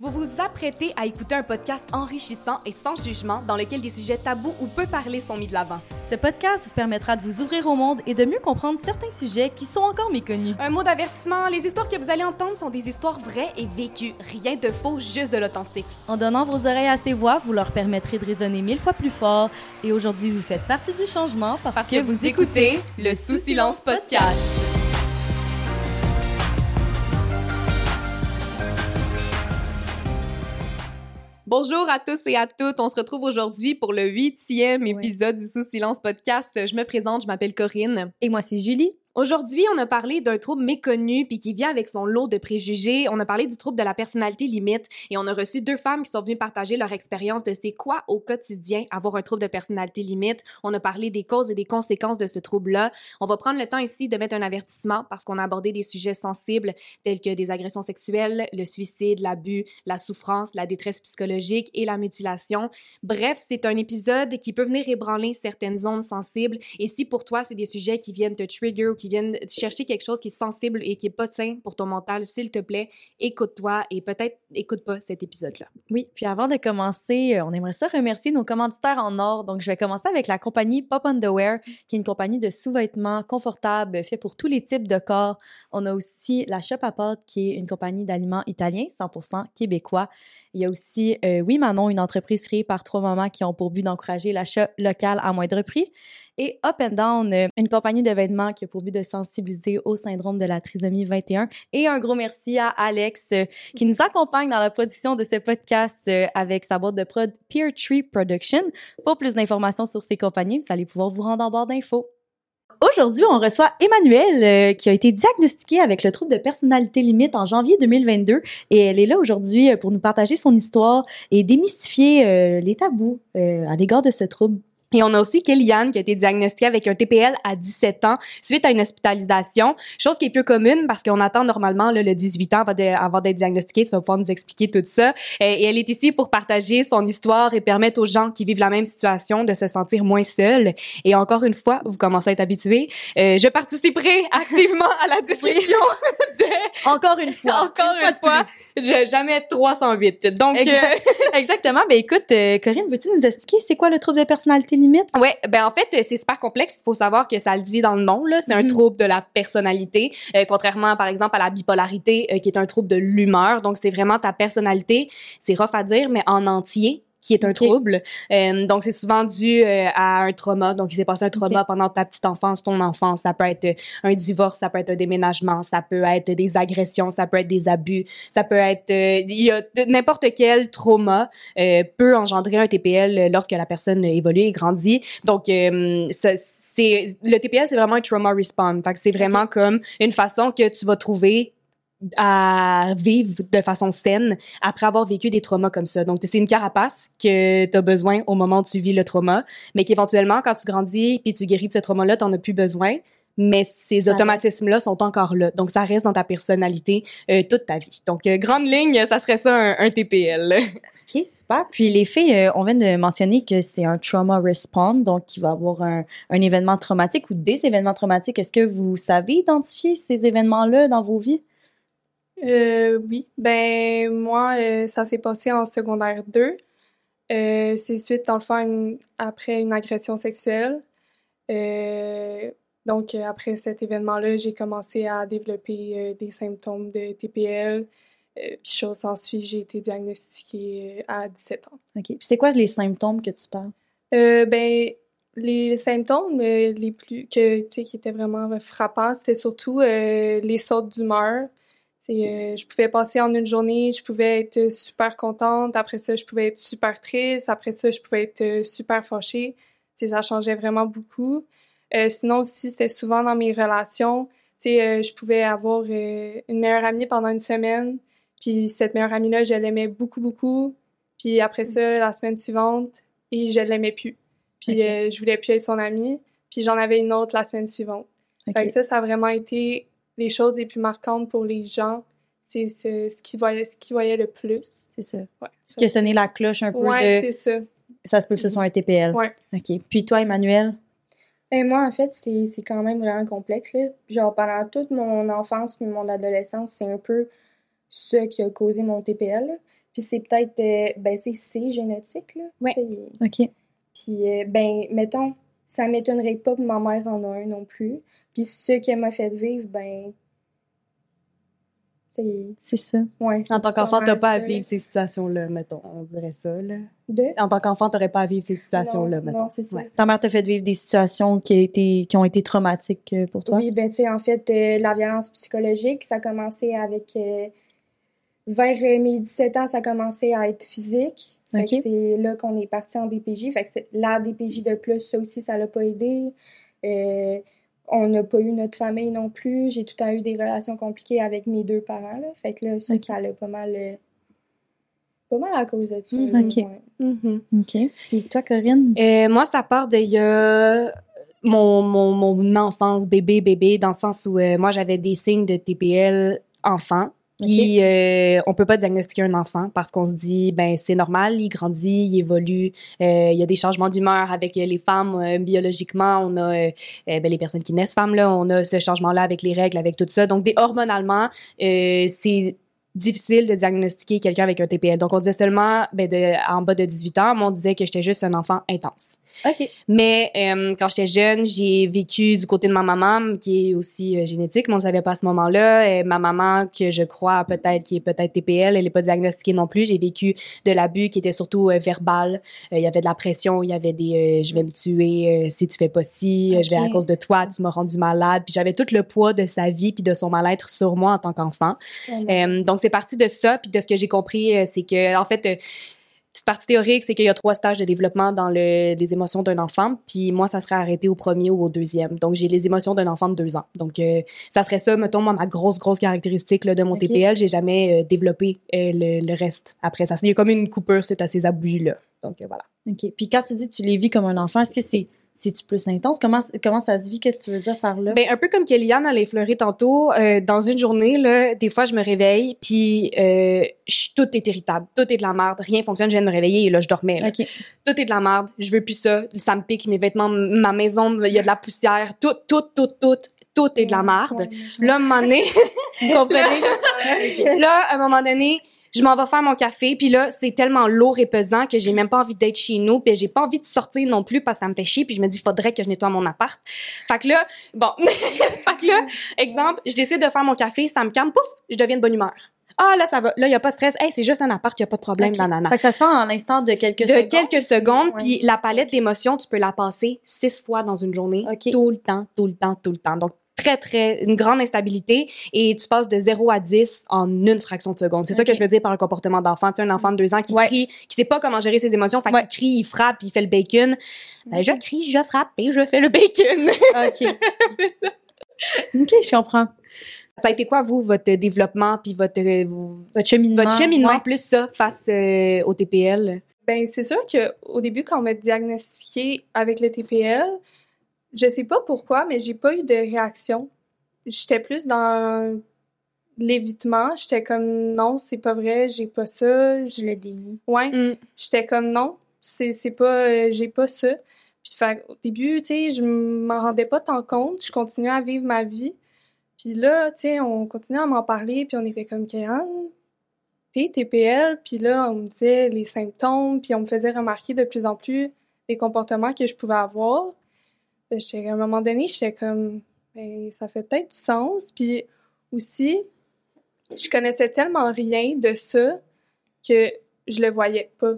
Vous vous apprêtez à écouter un podcast enrichissant et sans jugement dans lequel des sujets tabous ou peu parlés sont mis de l'avant. Ce podcast vous permettra de vous ouvrir au monde et de mieux comprendre certains sujets qui sont encore méconnus. Un mot d'avertissement, les histoires que vous allez entendre sont des histoires vraies et vécues. Rien de faux, juste de l'authentique. En donnant vos oreilles à ces voix, vous leur permettrez de résonner mille fois plus fort. Et aujourd'hui, vous faites partie du changement parce, Parce que vous écoutez le Sous-Silence Podcast. Bonjour à tous et à toutes. On se retrouve aujourd'hui pour le huitième Ouais. épisode du Sous Silence Podcast. Je me présente, je m'appelle Corinne. Et moi, c'est Julie. Aujourd'hui, on a parlé d'un trouble méconnu puis qui vient avec son lot de préjugés. On a parlé du trouble de la personnalité limite et on a reçu deux femmes qui sont venues partager leur expérience de c'est quoi au quotidien avoir un trouble de personnalité limite. On a parlé des causes et des conséquences de ce trouble-là. On va prendre le temps ici de mettre un avertissement parce qu'on a abordé des sujets sensibles tels que des agressions sexuelles, le suicide, l'abus, la souffrance, la détresse psychologique et la mutilation. Bref, c'est un épisode qui peut venir ébranler certaines zones sensibles et si pour toi, c'est des sujets qui viennent te trigger ou qui viennent chercher quelque chose qui est sensible et qui est pas sain pour ton mental, s'il te plaît, écoute-toi et peut-être écoute pas cet épisode-là. Oui, puis avant de commencer, euh, on aimerait ça remercier nos commanditaires en or. Donc, je vais commencer avec la compagnie Pop Underwear, qui est une compagnie de sous-vêtements confortables, fait pour tous les types de corps. On a aussi la Shop à qui est une compagnie d'aliments italiens, 100% québécois. Il y a aussi euh, Oui Manon, une entreprise créée par trois mamans qui ont pour but d'encourager l'achat local à moindre prix. Et Up and Down, euh, une compagnie de vêtements qui a pour but de sensibiliser au syndrome de la trisomie 21. Et un gros merci à Alex euh, qui nous accompagne dans la production de ce podcast euh, avec sa boîte de prod Peer Tree Production. Pour plus d'informations sur ces compagnies, vous allez pouvoir vous rendre en barre d'infos. Aujourd'hui, on reçoit Emmanuelle euh, qui a été diagnostiquée avec le trouble de personnalité limite en janvier 2022 et elle est là aujourd'hui pour nous partager son histoire et démystifier les tabous à l'égard de ce trouble. Et on a aussi Kellyanne qui a été diagnostiquée avec un TPL à 17 ans suite à une hospitalisation, chose qui est peu commune parce qu'on attend normalement là, le 18 ans avant d'être diagnostiqué. Tu vas pouvoir nous expliquer tout ça. Euh, Et elle est ici pour partager son histoire et permettre aux gens qui vivent la même situation de se sentir moins seuls. Et encore une fois, vous commencez à être habitués. euh, je participerai activement à la discussion de Encore une fois. encore une fois, je, jamais 308. Donc, euh, Exact- Exactement. Ben écoute, euh, Corinne, veux-tu nous expliquer c'est quoi le trouble de personnalité limite? Ouais, ben en fait, c'est super complexe. Il faut savoir que ça le dit dans le nom. Là, c'est un Mhm. trouble de la personnalité, euh, contrairement par exemple à la bipolarité, euh, qui est un trouble de l'humeur. Donc c'est vraiment ta personnalité. C'est rough à dire, mais en entier qui est un trouble. Euh, donc c'est souvent dû euh, à un trauma. Donc il s'est passé un trauma pendant ta petite enfance, ton enfance. Ça peut être un divorce, ça peut être un déménagement, ça peut être des agressions, ça peut être des abus, ça peut être euh, il y a n'importe quel trauma peut engendrer un TPL lorsque la personne évolue et grandit. Donc, ça- c'est le TPL, c'est vraiment un trauma response. Fait que c'est vraiment comme une façon que tu vas trouver à vivre de façon saine après avoir vécu des traumas comme ça. Donc, c'est une carapace que tu as besoin au moment où tu vis le trauma, mais qu'éventuellement, quand tu grandis puis tu guéris de ce trauma-là, tu n'en as plus besoin. Mais ces automatismes-là sont encore là. Donc, ça reste dans ta personnalité euh, toute ta vie. Donc, euh, grande ligne, ça serait ça un, un TPL. OK, super. Puis les filles, euh, on vient de mentionner que c'est un trauma response, donc il va y avoir un, un événement traumatique ou des événements traumatiques. Est-ce que vous savez identifier ces événements-là dans vos vies? Euh, oui, ben moi, euh, ça s'est passé en secondaire 2. Euh, c'est suite, dans le fond, une- après une agression sexuelle. Euh, donc, après cet événement-là, j'ai commencé à développer des symptômes de TPL. Puis, chose j'ai été diagnostiquée à 17 ans. OK. Puis c'est quoi les symptômes que tu parles? Ben, les symptômes les plus que, tu sais, qui étaient vraiment frappants, c'était surtout les sautes d'humeur. C'est, euh, je pouvais passer en une journée, je pouvais être super contente, après ça, je pouvais être super triste, après ça, je pouvais être euh, super fâchée. Ça changeait vraiment beaucoup. Euh, sinon aussi, c'était souvent dans mes relations. Euh, je pouvais avoir une meilleure amie pendant une semaine, puis cette meilleure amie-là, je l'aimais beaucoup, beaucoup. Puis après ça, la semaine suivante, et je l'aimais plus. Puis je voulais plus être son amie. Puis j'en avais une autre la semaine suivante. OK. Fait que ça, ça a vraiment été les choses les plus marquantes pour les gens. C'est ce, ce qu'ils voyaient, ce qu'ils voyaient le plus. C'est ça. Ouais, Ce qui a sonné la cloche un peu ouais de... c'est ça. Ça se peut que ce soit un TPL. Ouais. OK. Puis toi, Emmanuel? Et moi, en fait, c'est c'est quand même vraiment complexe. Là. Genre, pendant toute mon enfance et mon adolescence, c'est un peu ce qui a causé mon TPL. là. Puis c'est peut-être, euh, ben c'est c'est génétique, là. Ouais. OK. Puis, euh, ben, mettons, ça m'étonnerait pas que ma mère en a un non plus. Puis ce qu'elle m'a fait vivre, ben, c'est... C'est ça. Ouais, En tant qu'enfant, t'as pas à vivre ces situations-là, mettons. On dirait ça, là. De? En tant qu'enfant, t'aurais pas à vivre ces situations-là, mettons. non, c'est ça. Ouais. Ta mère t'a fait vivre des situations qui, a été, qui ont été traumatiques euh, pour toi? Oui, ben, tu sais, en fait, euh, la violence psychologique, ça a commencé avec. euh, vers euh, mes 17 ans, ça a commencé à être physique. Fait Ok. que c'est là qu'on est parti en DPJ. Fait que c'est- la DPJ de plus, ça aussi, ça l'a pas aidé. Euh, on n'a pas eu notre famille non plus. J'ai tout le temps eu des relations compliquées avec mes deux parents. Là. Fait que là, ça, Ok. ça l'a pas mal. euh, pas mal à cause de ça. Mhm, là, ok. ouais. Mhm. OK. Puis toi, Corinne? Euh, moi, ça part de il y a mon, mon, mon enfance bébé, bébé, dans le sens où euh, moi, j'avais des signes de TPL enfant. Puis, euh, on peut pas diagnostiquer un enfant parce qu'on se dit, ben, c'est normal, il grandit, il évolue, euh, il y a des changements d'humeur avec euh, les femmes euh, biologiquement. On a, euh, euh, ben, les personnes qui naissent femmes, là, on a ce changement-là avec les règles, avec tout ça. Donc, des hormonalement, c'est difficile de diagnostiquer quelqu'un avec un TPL. Donc, on disait seulement, ben, de, en bas de 18 ans, mais on disait que j'étais juste un enfant intense. OK. Mais euh, quand j'étais jeune, j'ai vécu du côté de ma maman, qui est aussi euh, génétique, mais on ne savait pas à ce moment-là. Ma maman, que je crois peut-être, qui est peut-être TPL, elle n'est pas diagnostiquée non plus. J'ai vécu de l'abus qui était surtout euh, verbal. Il y avait de la pression, il y avait des je vais me tuer si tu fais pas ci, je vais à cause de toi, tu m'as rendu malade. Puis j'avais tout le poids de sa vie puis de son mal-être sur moi en tant qu'enfant. Donc, c'est parti de ça. Puis de ce que j'ai compris, euh, c'est que, en fait, euh, petite partie théorique, c'est qu'il y a trois stages de développement dans le, les émotions d'un enfant. Puis moi, ça serait arrêté au premier ou au deuxième. Donc, j'ai les émotions d'un enfant de deux ans. Donc, euh, ça serait ça, mettons, moi, ma grosse, grosse caractéristique là, de mon Ok. TPL. J'ai jamais développé le, le reste après ça. Il y a comme une coupure suite à ces abus-là. Donc, voilà. OK. Puis quand tu dis que tu les vis comme un enfant, est-ce que c'est c'est-tu plus intense? Comment, comment ça se vit? Qu'est-ce que tu veux dire par là? Ben, un peu comme Kellyanne allait effleurer tantôt, euh, dans une journée, là, des fois, je me réveille, puis euh, je- tout est irritable, tout est de la merde, rien fonctionne, je viens de me réveiller et là, je dormais. là. Tout est de la merde, je veux plus ça, ça me pique, mes vêtements, ma maison, il y a de la poussière, tout, tout, tout, tout, tout est de la merde. Ouais, je Là, à un moment donné, là, à un moment donné, je m'en vais faire mon café, puis là, c'est tellement lourd et pesant que j'ai même pas envie d'être chez nous, puis j'ai pas envie de sortir non plus parce que ça me fait chier, puis je me dis, faudrait que je nettoie mon appart. Fait que là, bon, fait que là, exemple, je décide de faire mon café, ça me calme, pouf, je deviens de bonne humeur. Ah, là, ça va. Là, il n'y a pas de stress. Hey, c'est juste un appart, il n'y a pas de problème, nanana. Fait que ça se fait en l'instant de quelques De secondes. quelques secondes, puis la palette d'émotions, tu peux la passer six fois dans une journée, tout le temps, tout le temps, tout le temps. Donc, très, très, une grande instabilité et tu passes de 0 à 10 en une fraction de seconde. C'est ça que je veux dire par un comportement d'enfant. Tu sais, un enfant de deux ans qui Ouais. crie, qui sait pas comment gérer ses émotions, fait Ouais. qu'il crie, il frappe, il fait le bacon. Ben, je crie, je frappe et je fais le bacon. OK. OK, je comprends. ça a été quoi, vous, votre développement puis votre, vous- Votre cheminement. votre cheminement ouais. plus ça face euh, au TPL? Ben, c'est sûr qu'au début, quand on m'a diagnostiqué avec le TPL, je sais pas pourquoi, mais j'ai pas eu de réaction. J'étais plus dans l'évitement. J'étais comme non, c'est pas vrai, j'ai pas ça. Je le dénie. Ouais, Mm. j'étais comme non, c'est c'est pas, euh, j'ai pas ça. Puis fait, au début, tu sais, je m'en rendais pas tant compte. Je continuais à vivre ma vie. Puis là, tu sais, on continuait à m'en parler, puis on était comme Kéane, t'es TPL, puis là, on me disait les symptômes, puis on me faisait remarquer de plus en plus les comportements que je pouvais avoir. J'étais- à un moment donné, j'étais comme, ben, ça fait peut-être du sens. Puis aussi, je connaissais tellement rien de ça que je le voyais pas.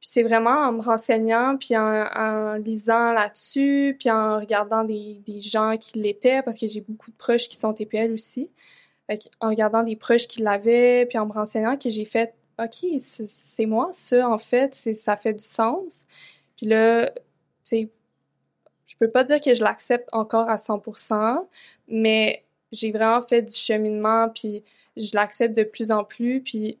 Puis c'est vraiment en me renseignant, puis en, lisant là-dessus, puis en regardant des, des gens qui l'étaient, parce que j'ai beaucoup de proches qui sont TPL aussi. En regardant des proches qui l'avaient, puis en me renseignant, que j'ai fait OK, c'est moi, ça, en fait, ça fait du sens. Puis là, tu sais, je peux pas dire que je l'accepte encore à 100%, mais j'ai vraiment fait du cheminement, puis je l'accepte de plus en plus, puis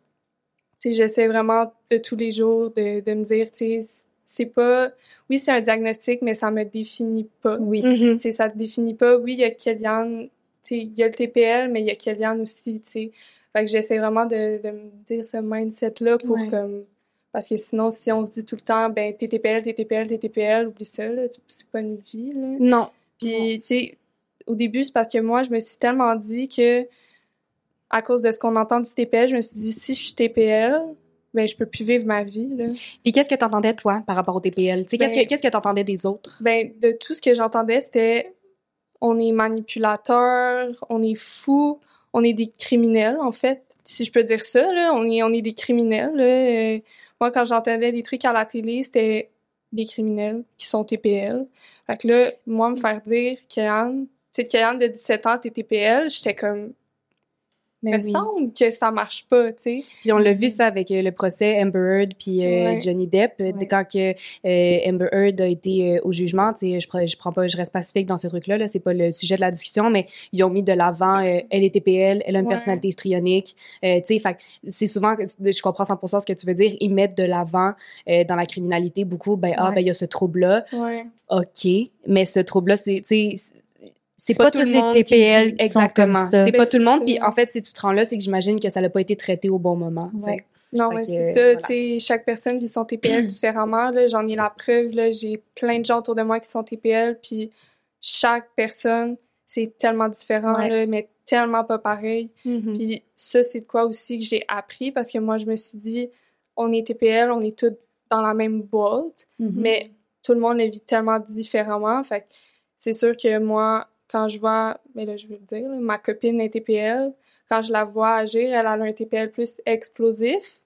tu sais, j'essaie vraiment de tous les jours de, de me dire, tu sais, c'est pas... Oui, c'est un diagnostic, mais ça me définit pas. Oui. Tu sais, ça te définit pas. Oui, il y a Kellyanne, tu sais, il y a le TPL, mais il y a Kellyanne aussi, tu sais. Fait que j'essaie vraiment de, de me dire ce mindset-là pour Ouais. comme... Parce que sinon, si on se dit tout le temps, ben, t'es TPL, t'es TPL, t'es TPL, oublie ça, c'est pas une vie, là. Non. Puis, tu sais, au début, c'est parce que moi, je me suis tellement dit que, à cause de ce qu'on entend du TPL, je me suis dit, si je suis TPL, ben, je peux plus vivre ma vie, là. Puis qu'est-ce que tu entendais, toi, par rapport au TPL? Tu sais, qu'est-ce Ben- que qu'est-ce que tu entendais des autres? Ben, de tout ce que j'entendais, c'était on est manipulateur, on est fou, on est des criminels, en fait. Si je peux dire ça, là, on est, on est des criminels. là. Euh, moi, quand j'entendais des trucs à la télé, c'était des criminels qui sont TPL. Fait que là, moi, me faire dire, Kéane, tu sais, Kéane de 17 ans, t'es TPL, j'étais comme, Ben me oui. semble que ça marche pas, tu sais. Puis on l'a vu ça avec euh, le procès Amber Heard puis euh, Ouais. Johnny Depp euh, Ouais. quand que euh, Amber Heard a été au jugement, tu sais je je prends pas je reste pacifique dans ce truc là c'est pas le sujet de la discussion mais ils ont mis de l'avant elle est TPL, elle a une Ouais. personnalité histrionique, tu sais c'est souvent je comprends 100% ce que tu veux dire, ils mettent de l'avant dans la criminalité beaucoup ben ah ben il y a ce trouble là, Ouais. OK, mais ce trouble là c'est tu sais c'est pas pas, toutes le les monde qui TPL vit- qui sont exactement. comme ça. C'est pas tout le monde. Puis en fait, si tu te rends là, c'est que j'imagine que ça n'a pas été traité au bon moment. Ouais. Non, que, c'est ça. voilà. Sais, chaque personne vit son TPL différemment. Là, j'en ai la preuve. Là, j'ai plein de gens autour de moi qui sont TPL. Puis chaque personne, c'est tellement différent, Ouais. là, mais tellement pas pareil. Mhm. Puis ça, c'est de quoi aussi que j'ai appris parce que moi, je me suis dit, on est TPL, on est tous dans la même boîte, Mhm. mais tout le monde le vit tellement différemment. Fait que c'est sûr que moi, quand je vois, mais là, je veux le dire, ma copine est TPL, quand je la vois agir, elle a un TPL plus explosif.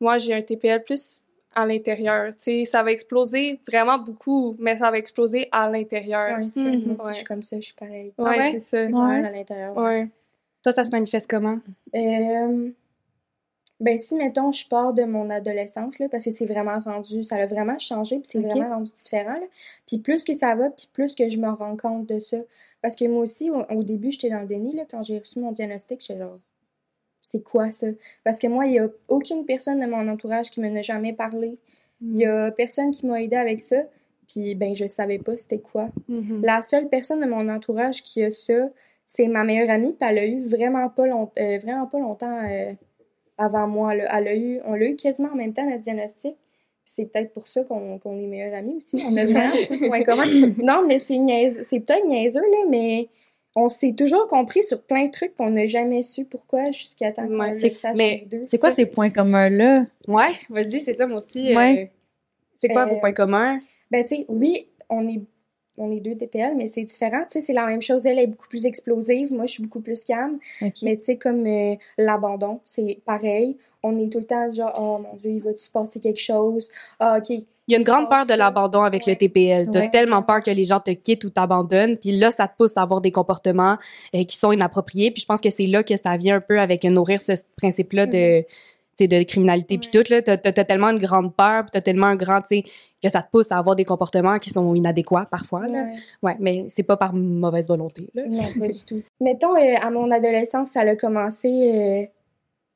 Moi, j'ai un TPL plus à l'intérieur. Tu sais, ça va exploser vraiment beaucoup, mais ça va exploser à l'intérieur. Ouais, ça, Mhm. Moi aussi, Ouais. je suis comme ça, je suis pareil. Ouais, ouais? c'est ça. C'est à l'intérieur. Ouais. Toi, ça se manifeste comment? Euh, ben, si, mettons, je pars de mon adolescence, là, parce que c'est vraiment rendu, ça a vraiment changé, puis c'est vraiment rendu différent, là. Puis plus que ça va, puis plus que je me rends compte de ça. Parce que moi aussi, au, au début, j'étais dans le déni, là, quand j'ai reçu mon diagnostic, j'étais genre, c'est quoi ça? Parce que moi, il y a aucune personne de mon entourage qui me n'a jamais parlé. Il y a personne qui m'a aidé avec ça, puis ben, je savais pas c'était quoi. Mhm. La seule personne de mon entourage qui a ça, c'est ma meilleure amie, puis elle a eu vraiment pas, long- euh, vraiment pas longtemps euh, avant moi. là. Elle a eu, on l'a eu quasiment en même temps, notre diagnostic. C'est peut-être pour ça qu'on qu'on est meilleures amies aussi. On a vraiment communs. Non, mais c'est niaiseux. C'est peut-être niaiseux, là, mais on s'est toujours compris sur plein de trucs, puis on n'a jamais su pourquoi jusqu'à temps qu'on Ouais, sache mais deux. C'est quoi ces points communs-là? Ouais, vas-y, c'est ça, moi aussi. euh, Ouais. c'est quoi Euh, vos points communs? Ben, tu sais, oui, on est, on est deux TPL, mais c'est différent. Tu sais, c'est la même chose. Elle est beaucoup plus explosive. Moi, je suis beaucoup plus calme. Mais tu sais, comme euh, l'abandon, c'est pareil. On est tout le temps genre, oh mon Dieu, il va-tu se passer quelque chose? Ah, OK. Il y a une grande peur de l'abandon avec Ouais. le TPL. Ouais. tellement peur que les gens te quittent ou t'abandonnent. Puis là, ça te pousse à avoir des comportements euh, qui sont inappropriés. Puis je pense que c'est là que ça vient un peu avec nourrir ce principe-là de, tu sais, de criminalité. Puis tout, là, t'as, t'as tellement une grande peur, puis t'as tellement un grand, tu sais, que ça te pousse à avoir des comportements qui sont inadéquats parfois. Là. Ouais. Ouais, mais c'est pas par mauvaise volonté. Là. Non, pas du tout. Mettons, euh, à mon adolescence, ça a commencé. euh,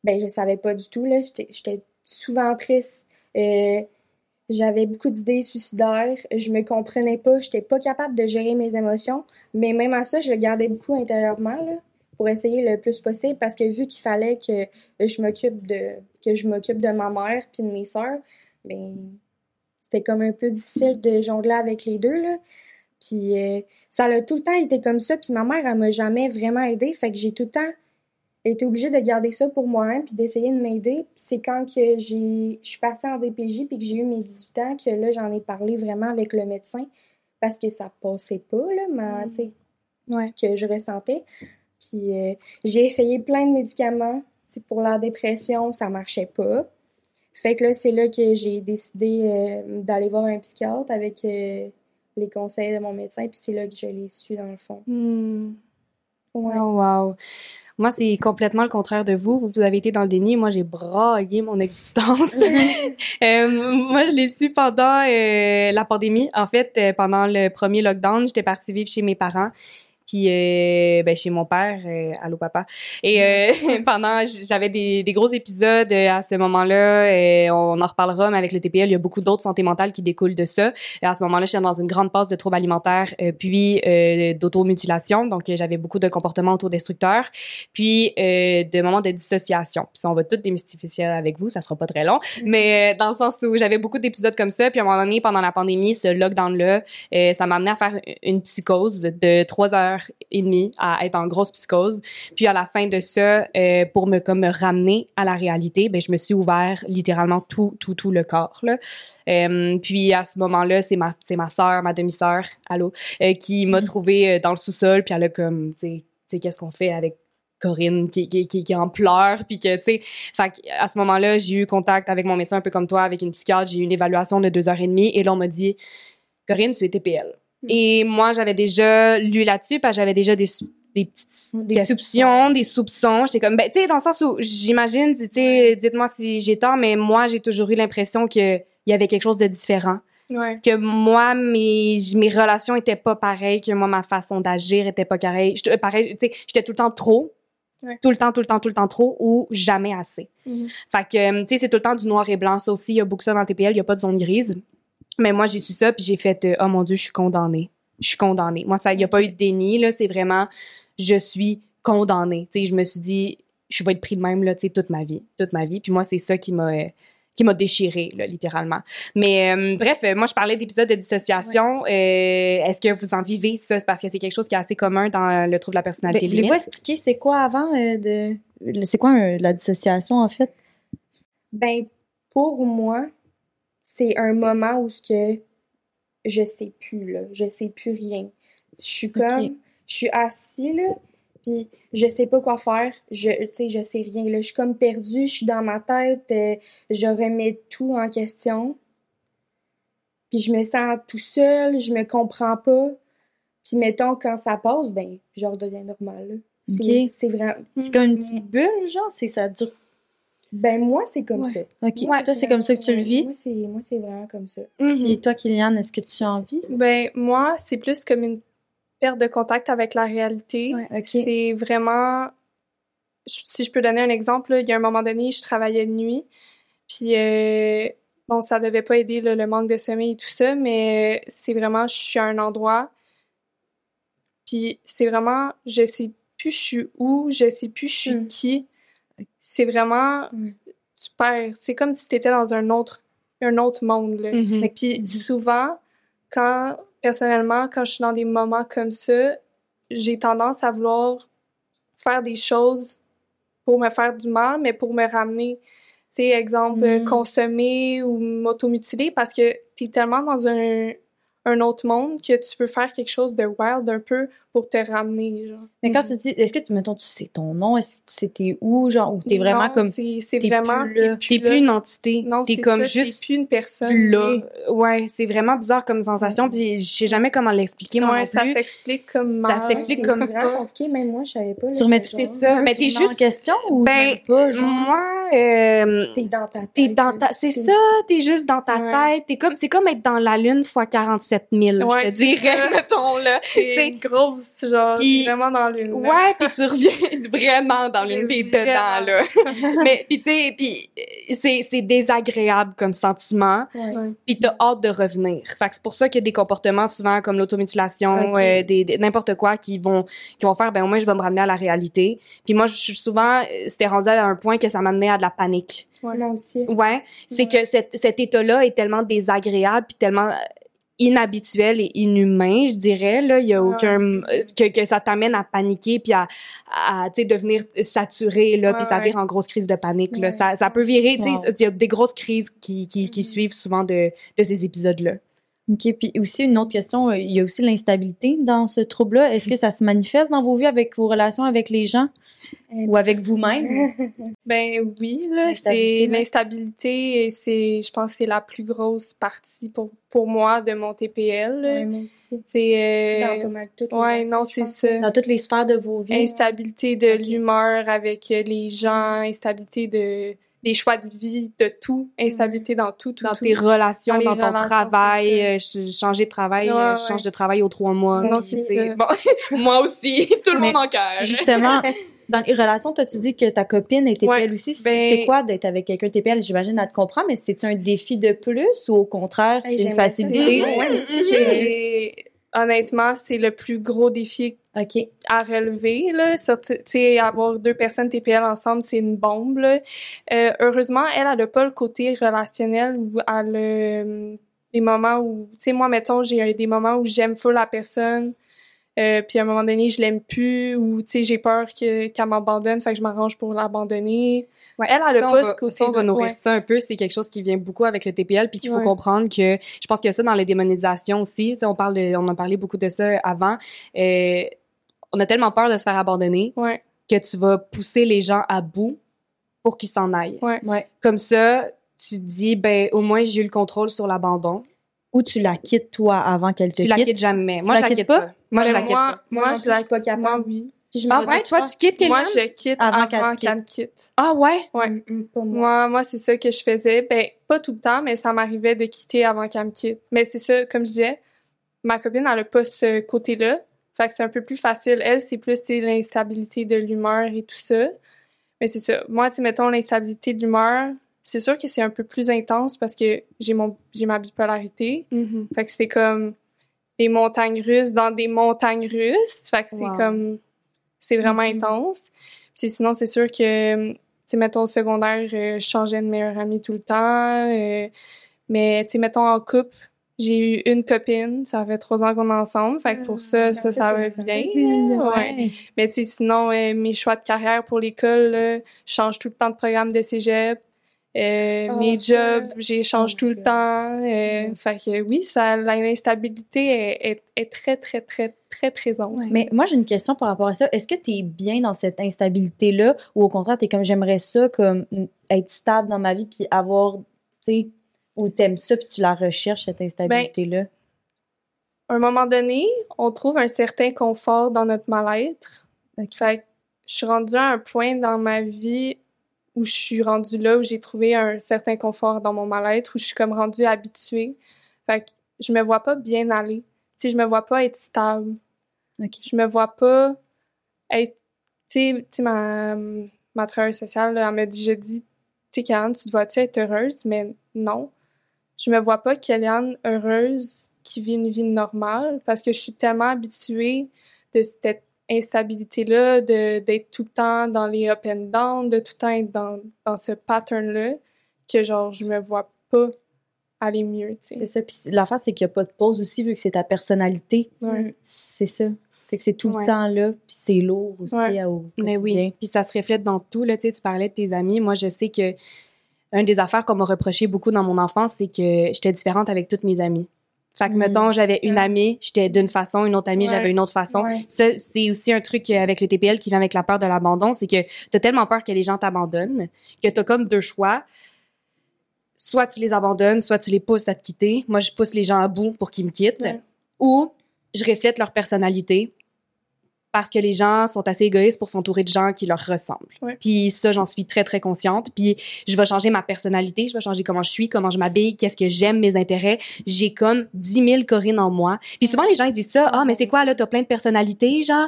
ben, je savais pas du tout, là. J'étais j'étais souvent triste. Euh, j'avais beaucoup d'idées suicidaires. Je me comprenais pas. J'étais pas capable de gérer mes émotions. Mais même à ça, je le gardais beaucoup intérieurement, là, pour essayer le plus possible. Parce que vu qu'il fallait que je m'occupe de, que je m'occupe de ma mère puis de mes sœurs, ben, c'était comme un peu difficile de jongler avec les deux, là. Puis euh, ça a tout le temps été comme ça. Puis ma mère, elle m'a jamais vraiment aidée. Fait que j'ai tout le temps été obligée de garder ça pour moi-même puis d'essayer de m'aider. C'est quand que j'ai, je suis partie en DPJ puis que j'ai eu mes 18 ans que là, j'en ai parlé vraiment avec le médecin parce que ça passait pas, là, ma, tu sais, Ouais. que je ressentais. Puis euh, j'ai essayé plein de médicaments pour la dépression, ça marchait pas. Fait que là, c'est là que j'ai décidé euh, d'aller voir un psychiatre avec euh, les conseils de mon médecin, puis c'est là que je l'ai su dans le fond. Hmm. Ouais. Oh, wow. Moi, c'est complètement le contraire de vous. Vous, vous avez été dans le déni. Moi, j'ai braillé mon existence. Euh, moi, je l'ai su pendant euh, la pandémie. En fait, euh, pendant le premier lockdown, j'étais partie vivre chez mes parents. Puis, euh, ben, chez mon père, euh, allô papa. Et euh, pendant, j'avais des, des gros épisodes euh, à ce moment-là. Et on en reparlera, mais avec le TPL, il y a beaucoup d'autres santé mentale qui découlent de ça. Et à ce moment-là, j'étais dans une grande passe de troubles alimentaires, euh, puis euh, d'automutilation. Donc, euh, j'avais beaucoup de comportements autodestructeurs, puis euh, de moments de dissociation. Puis ça, on va tout démystifier avec vous, ça sera pas très long. Mais euh, dans le sens où j'avais beaucoup d'épisodes comme ça, puis à un moment donné, pendant la pandémie, ce lockdown-là, euh, ça m'a amené à faire une psychose de trois heures heures et demie à être en grosse psychose. Puis à la fin de ça, euh, pour me comme me ramener à la réalité, ben je me suis ouvert littéralement tout tout tout le corps là. Euh, puis à ce moment-là, c'est ma c'est ma sœur, ma demi-sœur, allô, euh, qui m'a Mhm. trouvé euh, dans le sous-sol. Puis elle a comme, tu sais, qu'est-ce qu'on fait avec Corinne qui, qui, qui, en pleurs, puis que, tu sais, à ce moment-là, j'ai eu contact avec mon médecin un peu comme toi, avec une psychiatre, j'ai eu une évaluation de deux heures et demie, et là, on m'a dit, Corinne, tu es TPL. Et moi, j'avais déjà lu là-dessus, parce que j'avais déjà des, des petites Des questions, des soupçons. J'étais comme, ben, tu sais, dans le sens où j'imagine, tu sais, dites-moi si j'ai tort, mais moi, j'ai toujours eu l'impression qu'il y avait quelque chose de différent Ouais. que moi mes mes relations étaient pas pareilles que moi ma façon d'agir était pas pareille J'étais- pareil tu sais j'étais tout le temps trop Ouais. tout le temps tout le temps tout le temps trop ou jamais assez Mhm. fait que euh, tu sais c'est tout le temps du noir et blanc ça aussi il y a beaucoup ça dans TPL il y a pas de zone grise mais moi j'ai su ça puis j'ai fait euh, oh mon dieu je suis condamnée je suis condamnée moi ça il y a pas eu de déni là c'est vraiment je suis condamnée tu sais je me suis dit je vais être pris de même là tu sais toute ma vie toute ma vie puis moi c'est ça qui m'a euh, qui m'a déchiré littéralement mais euh, bref, euh, moi je parlais d'épisodes de dissociation. Euh, Est-ce que vous en vivez ça? C'est parce que c'est quelque chose qui est assez commun dans le trouble de la Ben, personnalité Voulez-vous limite. expliquer c'est quoi avant euh, de. C'est quoi euh, la dissociation en fait? Ben, pour moi, c'est un moment où ce que je sais plus, là. Je sais plus rien. Je suis comme, je suis assis, là, puis je sais pas quoi faire. Je, tu sais, je sais rien, là. Je suis comme perdue, je suis dans ma tête, euh, je remets tout en question. Puis je me sens tout seul, je me comprends pas. Puis mettons, quand ça passe, ben, je redeviens normale, là. C'est-. C'est vraiment... C'est comme une petite bulle, genre, c'est ça dure. Ben, moi, c'est comme Ouais. ça. Ok. Ouais, Toi, c'est comme ça que tu le vis? Moi, c'est moi, c'est vraiment comme ça. Mhm. Et toi, Kylian, est-ce que tu as envie? Ben, moi, c'est plus comme une perte de contact avec la réalité. Ouais, ok. C'est vraiment. Si je peux donner un exemple, là, il y a un moment donné, je travaillais de nuit. Puis, euh, bon, ça devait pas aider là, le manque de sommeil et tout ça, mais euh, c'est vraiment, je suis à un endroit. Puis, c'est vraiment, je sais plus je suis où, je sais plus je suis Mm. qui. C'est vraiment Mm. super. C'est comme si tu étais dans un autre, un autre monde. Là. Mhm. Puis souvent, quand, personnellement, quand je suis dans des moments comme ça, j'ai tendance à vouloir faire des choses pour me faire du mal, mais pour me ramener. Tu sais, exemple, euh, Mm. consommer ou m'automutiler parce que tu es tellement dans un, un autre monde que tu veux faire quelque chose de wild un peu pour te ramener, genre. Mais quand Mhm. tu dis, est-ce que tu, mettons, tu sais ton nom, est-ce que tu sais t'es où, genre, ou t'es vraiment Non, comme. C'est t'es vraiment... plus là? T'es là. plus une entité. Non, T'es c'est comme ça, juste T'es plus une personne. là. Ouais, c'est vraiment bizarre comme sensation. Puis je sais jamais comment l'expliquer moi Ouais, non ça plus. s'explique comme Ça s'explique C'est comme vraiment compliqué, même moi, je savais pas. Tu remets-tu j'étais C'est genre, ça? Mais tu t'es en juste. question ou Ben, pas, genre? moi, euh, T'es dans ta tête. T'es dans ta, c'est T'es- ça, t'es juste dans ta tête. T'es comme, c'est comme être dans la lune fois 47 000, Ouais, je te dirais, mettons, là. C'est une grosse, genre, Puis- vraiment dans l'une. Ouais, puis tu reviens vraiment dans l'une, t'es dedans, là. Mais, puis tu sais, puis euh, c'est, c'est désagréable comme sentiment, puis t'as hâte de revenir. Fait que c'est pour ça qu'il y a des comportements souvent comme l'automutilation, euh, des, des- n'importe quoi qui vont, qui vont faire, ben au moins je vais me ramener à la réalité. Puis moi, je suis souvent, euh, c'était rendu à un point que ça m'amenait à de la panique. Ouais, Moi aussi. Ouais, c'est Ouais. que cet, cet état-là est tellement désagréable puis tellement inhabituel et inhumain, je dirais là, il y a Ouais. aucun euh, que, que ça t'amène à paniquer puis à, à tu sais devenir saturé là Ouais, puis ça ouais. vire en grosse crise de panique là, Ouais. ça, ça peut virer, tu Wow. sais, il y a des grosses crises qui, qui, qui Mhm. suivent souvent de, de ces épisodes-là. OK. Puis aussi, une autre question, euh, il y a aussi l'instabilité dans ce trouble-là. Est-ce que ça se manifeste dans vos vies avec vos relations avec les gens? Ou avec vous-même? Ben oui, là, c'est l'instabilité et c'est, je pense, que c'est la plus grosse partie pour, pour moi de mon TPL. Ouais, moi aussi. C'est, Dans euh, pas mal toutes les ouais, non, c'est ça. Dans toutes les sphères de vos vies? instabilité de l'humeur avec euh, les gens, instabilité de des choix de vie, de tout, instabilité dans tout, tout, Dans tout. tes relations, Dans dans, ton relations, travail, euh, ch- changer de travail, Ouais, euh, ouais. je change de travail aux trois mois. Non, c'est bon, moi aussi, tout le Mais monde en cœur. Justement, dans les relations, t'as-tu dit que ta copine est TPL Ouais, aussi? C'est- ben- C'est quoi d'être avec quelqu'un TPL? J'imagine, elle te comprend, mais c'est-tu un défi de plus ou au contraire, c'est une facilité? Ouais, honnêtement, c'est le plus gros défi à relever là Sorti- tu sais avoir deux personnes TPL ensemble c'est une bombe là. Euh, heureusement elle elle a pas le côté relationnel où elle a des moments où tu sais moi mettons j'ai des moments où j'aime full la personne Euh, puis à un moment donné, je l'aime plus ou tu sais, j'ai peur que qu'elle m'abandonne, fait que je m'arrange pour l'abandonner. Ouais, Elle, elle a pas va- ce côté-là. ça, on va nourrir Ouais. ça un peu. C'est quelque chose qui vient beaucoup avec le TPL, puis qu'il faut Ouais. comprendre que je pense qu'il y a ça dans les démonisations aussi. Tu sais, on parle, de- on a parlé beaucoup de ça avant. Euh, on a tellement peur de se faire abandonner Ouais. que tu vas pousser les gens à bout pour qu'ils s'en aillent. Ouais. Ouais. Comme ça, tu te dis ben au moins j'ai eu le contrôle sur l'abandon. Ou tu la quittes, toi, avant qu'elle te Tu la quitte. quittes jamais. Tu Moi la je la quitte pas? pas? Moi je Mais la quitte moi, pas. moi, je la pas capable. Moi, oui. Je Ah ouais, toi tu quittes Moi, quelqu'un je quitte Avant avant, qu'elle me quitte. Ah ouais? Ouais. Mm, mm, moi. Moi, moi c'est ça que je faisais. Ben, pas tout le temps, mais ça m'arrivait de quitter avant qu'elle me quitte. Mais c'est ça, comme je disais, ma copine, elle a pas ce côté-là. Fait que c'est un peu plus facile. Elle, c'est plus l'instabilité de l'humeur et tout ça. Mais c'est ça. Moi, tu mettons, l'instabilité de l'humeur, c'est sûr que c'est un peu plus intense parce que j'ai mon j'ai ma bipolarité. Mhm. Fait que c'est comme des montagnes russes dans des montagnes russes. Fait que c'est Wow. comme. C'est vraiment Mhm. intense. Puis sinon, c'est sûr que, tu sais, mettons, au secondaire, euh, je changeais de meilleure amie tout le temps. euh, mais, tu sais, mettons, en couple, j'ai eu une copine. Ça fait trois ans qu'on est ensemble. Fait que pour ça, Ah, ça, ça, va bien. Ouais. ouais. Mais, tu sais, sinon, euh, mes choix de carrière pour l'école, je change tout le temps de programme de cégep. Euh, Oh, mes jobs, j'échange Oh tout le temps. Euh, Mm. Fait que oui, ça, l'instabilité est, est, est très, très, très, très présente. Mais moi, j'ai une question par rapport à ça. Est-ce que tu es bien dans cette instabilité-là ou au contraire, tu es comme j'aimerais ça, comme mm, être stable dans ma vie puis avoir, tu sais, ou t'aimes ça puis tu la recherches, cette instabilité-là? À un moment donné, on trouve un certain confort dans notre mal-être. Fait que je suis rendue à un point dans ma vie où je suis rendue là, où j'ai trouvé un certain confort dans mon mal-être, où je suis comme rendue habituée. Fait que je me vois pas bien aller. Tu sais, je me vois pas être stable. Ok. Je me vois pas être... Tu sais- ma, ma travailleuse sociale, elle m'a dit, tu sais, Kéliane, tu te vois-tu être heureuse? Mais non. Je me vois pas Kéliane heureuse qui vit une vie normale parce que je suis tellement habituée de cette instabilité-là, de, d'être tout le temps dans les up and down, de tout le temps être dans, dans ce pattern-là, que genre, je me vois pas aller mieux, tu C'est ça. Puis l'affaire, c'est qu'il n'y a pas de pause aussi, vu que c'est ta personnalité. Ouais. C'est ça. C'est que c'est tout Ouais. le temps là, puis c'est lourd aussi Ouais. au Mais oui, puis ça se reflète dans tout. Là, tu sais, tu parlais de tes amis. Moi, je sais que une des affaires qu'on m'a reproché beaucoup dans mon enfance, c'est que j'étais différente avec toutes mes amies. Fait que, Mm. mettons, j'avais une amie, j'étais d'une façon, une autre amie, Ouais. j'avais une autre façon. Ouais. Ça, c'est aussi un truc euh, avec le TPL qui vient avec la peur de l'abandon, c'est que t'as tellement peur que les gens t'abandonnent que t'as comme deux choix. Soit tu les abandonnes, soit tu les pousses à te quitter. Moi, je pousse les gens à bout pour qu'ils me quittent. Ouais. Ou je reflète leur personnalité parce que les gens sont assez égoïstes pour s'entourer de gens qui leur ressemblent. Ouais. Puis ça, j'en suis très, très consciente. Puis je vais changer ma personnalité, je vais changer comment je suis, comment je m'habille, qu'est-ce que j'aime, mes intérêts. J'ai comme 10 000 Corinne en moi. Puis souvent, les gens, ils disent ça. Ah, mais c'est quoi, là, t'as plein de personnalités, genre?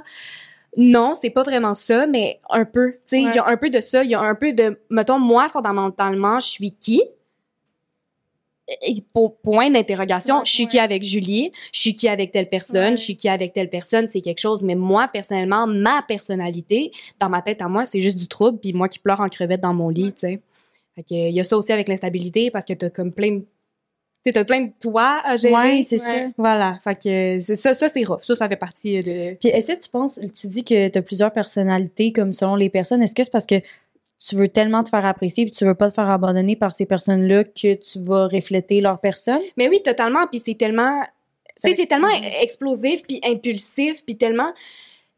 Non, c'est pas vraiment ça, mais un peu. Tu sais, il y a un peu de ça. Il y a un peu de, mettons, moi, fondamentalement, je suis qui? Et pour point d'interrogation, Ouais, je suis ouais. qui avec Julie, je suis qui avec telle personne, Ouais. je suis qui avec telle personne, c'est quelque chose. Mais moi, personnellement, ma personnalité, dans ma tête à moi, c'est juste du trouble, puis moi qui pleure en crevette dans mon lit, Ouais. tu sais. Fait que, il y a ça aussi avec l'instabilité, parce que t'as comme plein de... T'as plein de toi à gérer. Ouais, c'est Ouais. ça. Voilà. Fait que c'est ça, ça c'est rough. Ça, ça fait partie de. Puis est-ce que tu penses, tu dis que tu as plusieurs personnalités comme selon les personnes, est-ce que c'est parce que tu veux tellement te faire apprécier puis tu veux pas te faire abandonner par ces personnes-là que tu vas refléter leur personne? Mais oui, totalement. Puis c'est tellement. Tu sais, c'est tellement explosif, puis impulsif, puis tellement.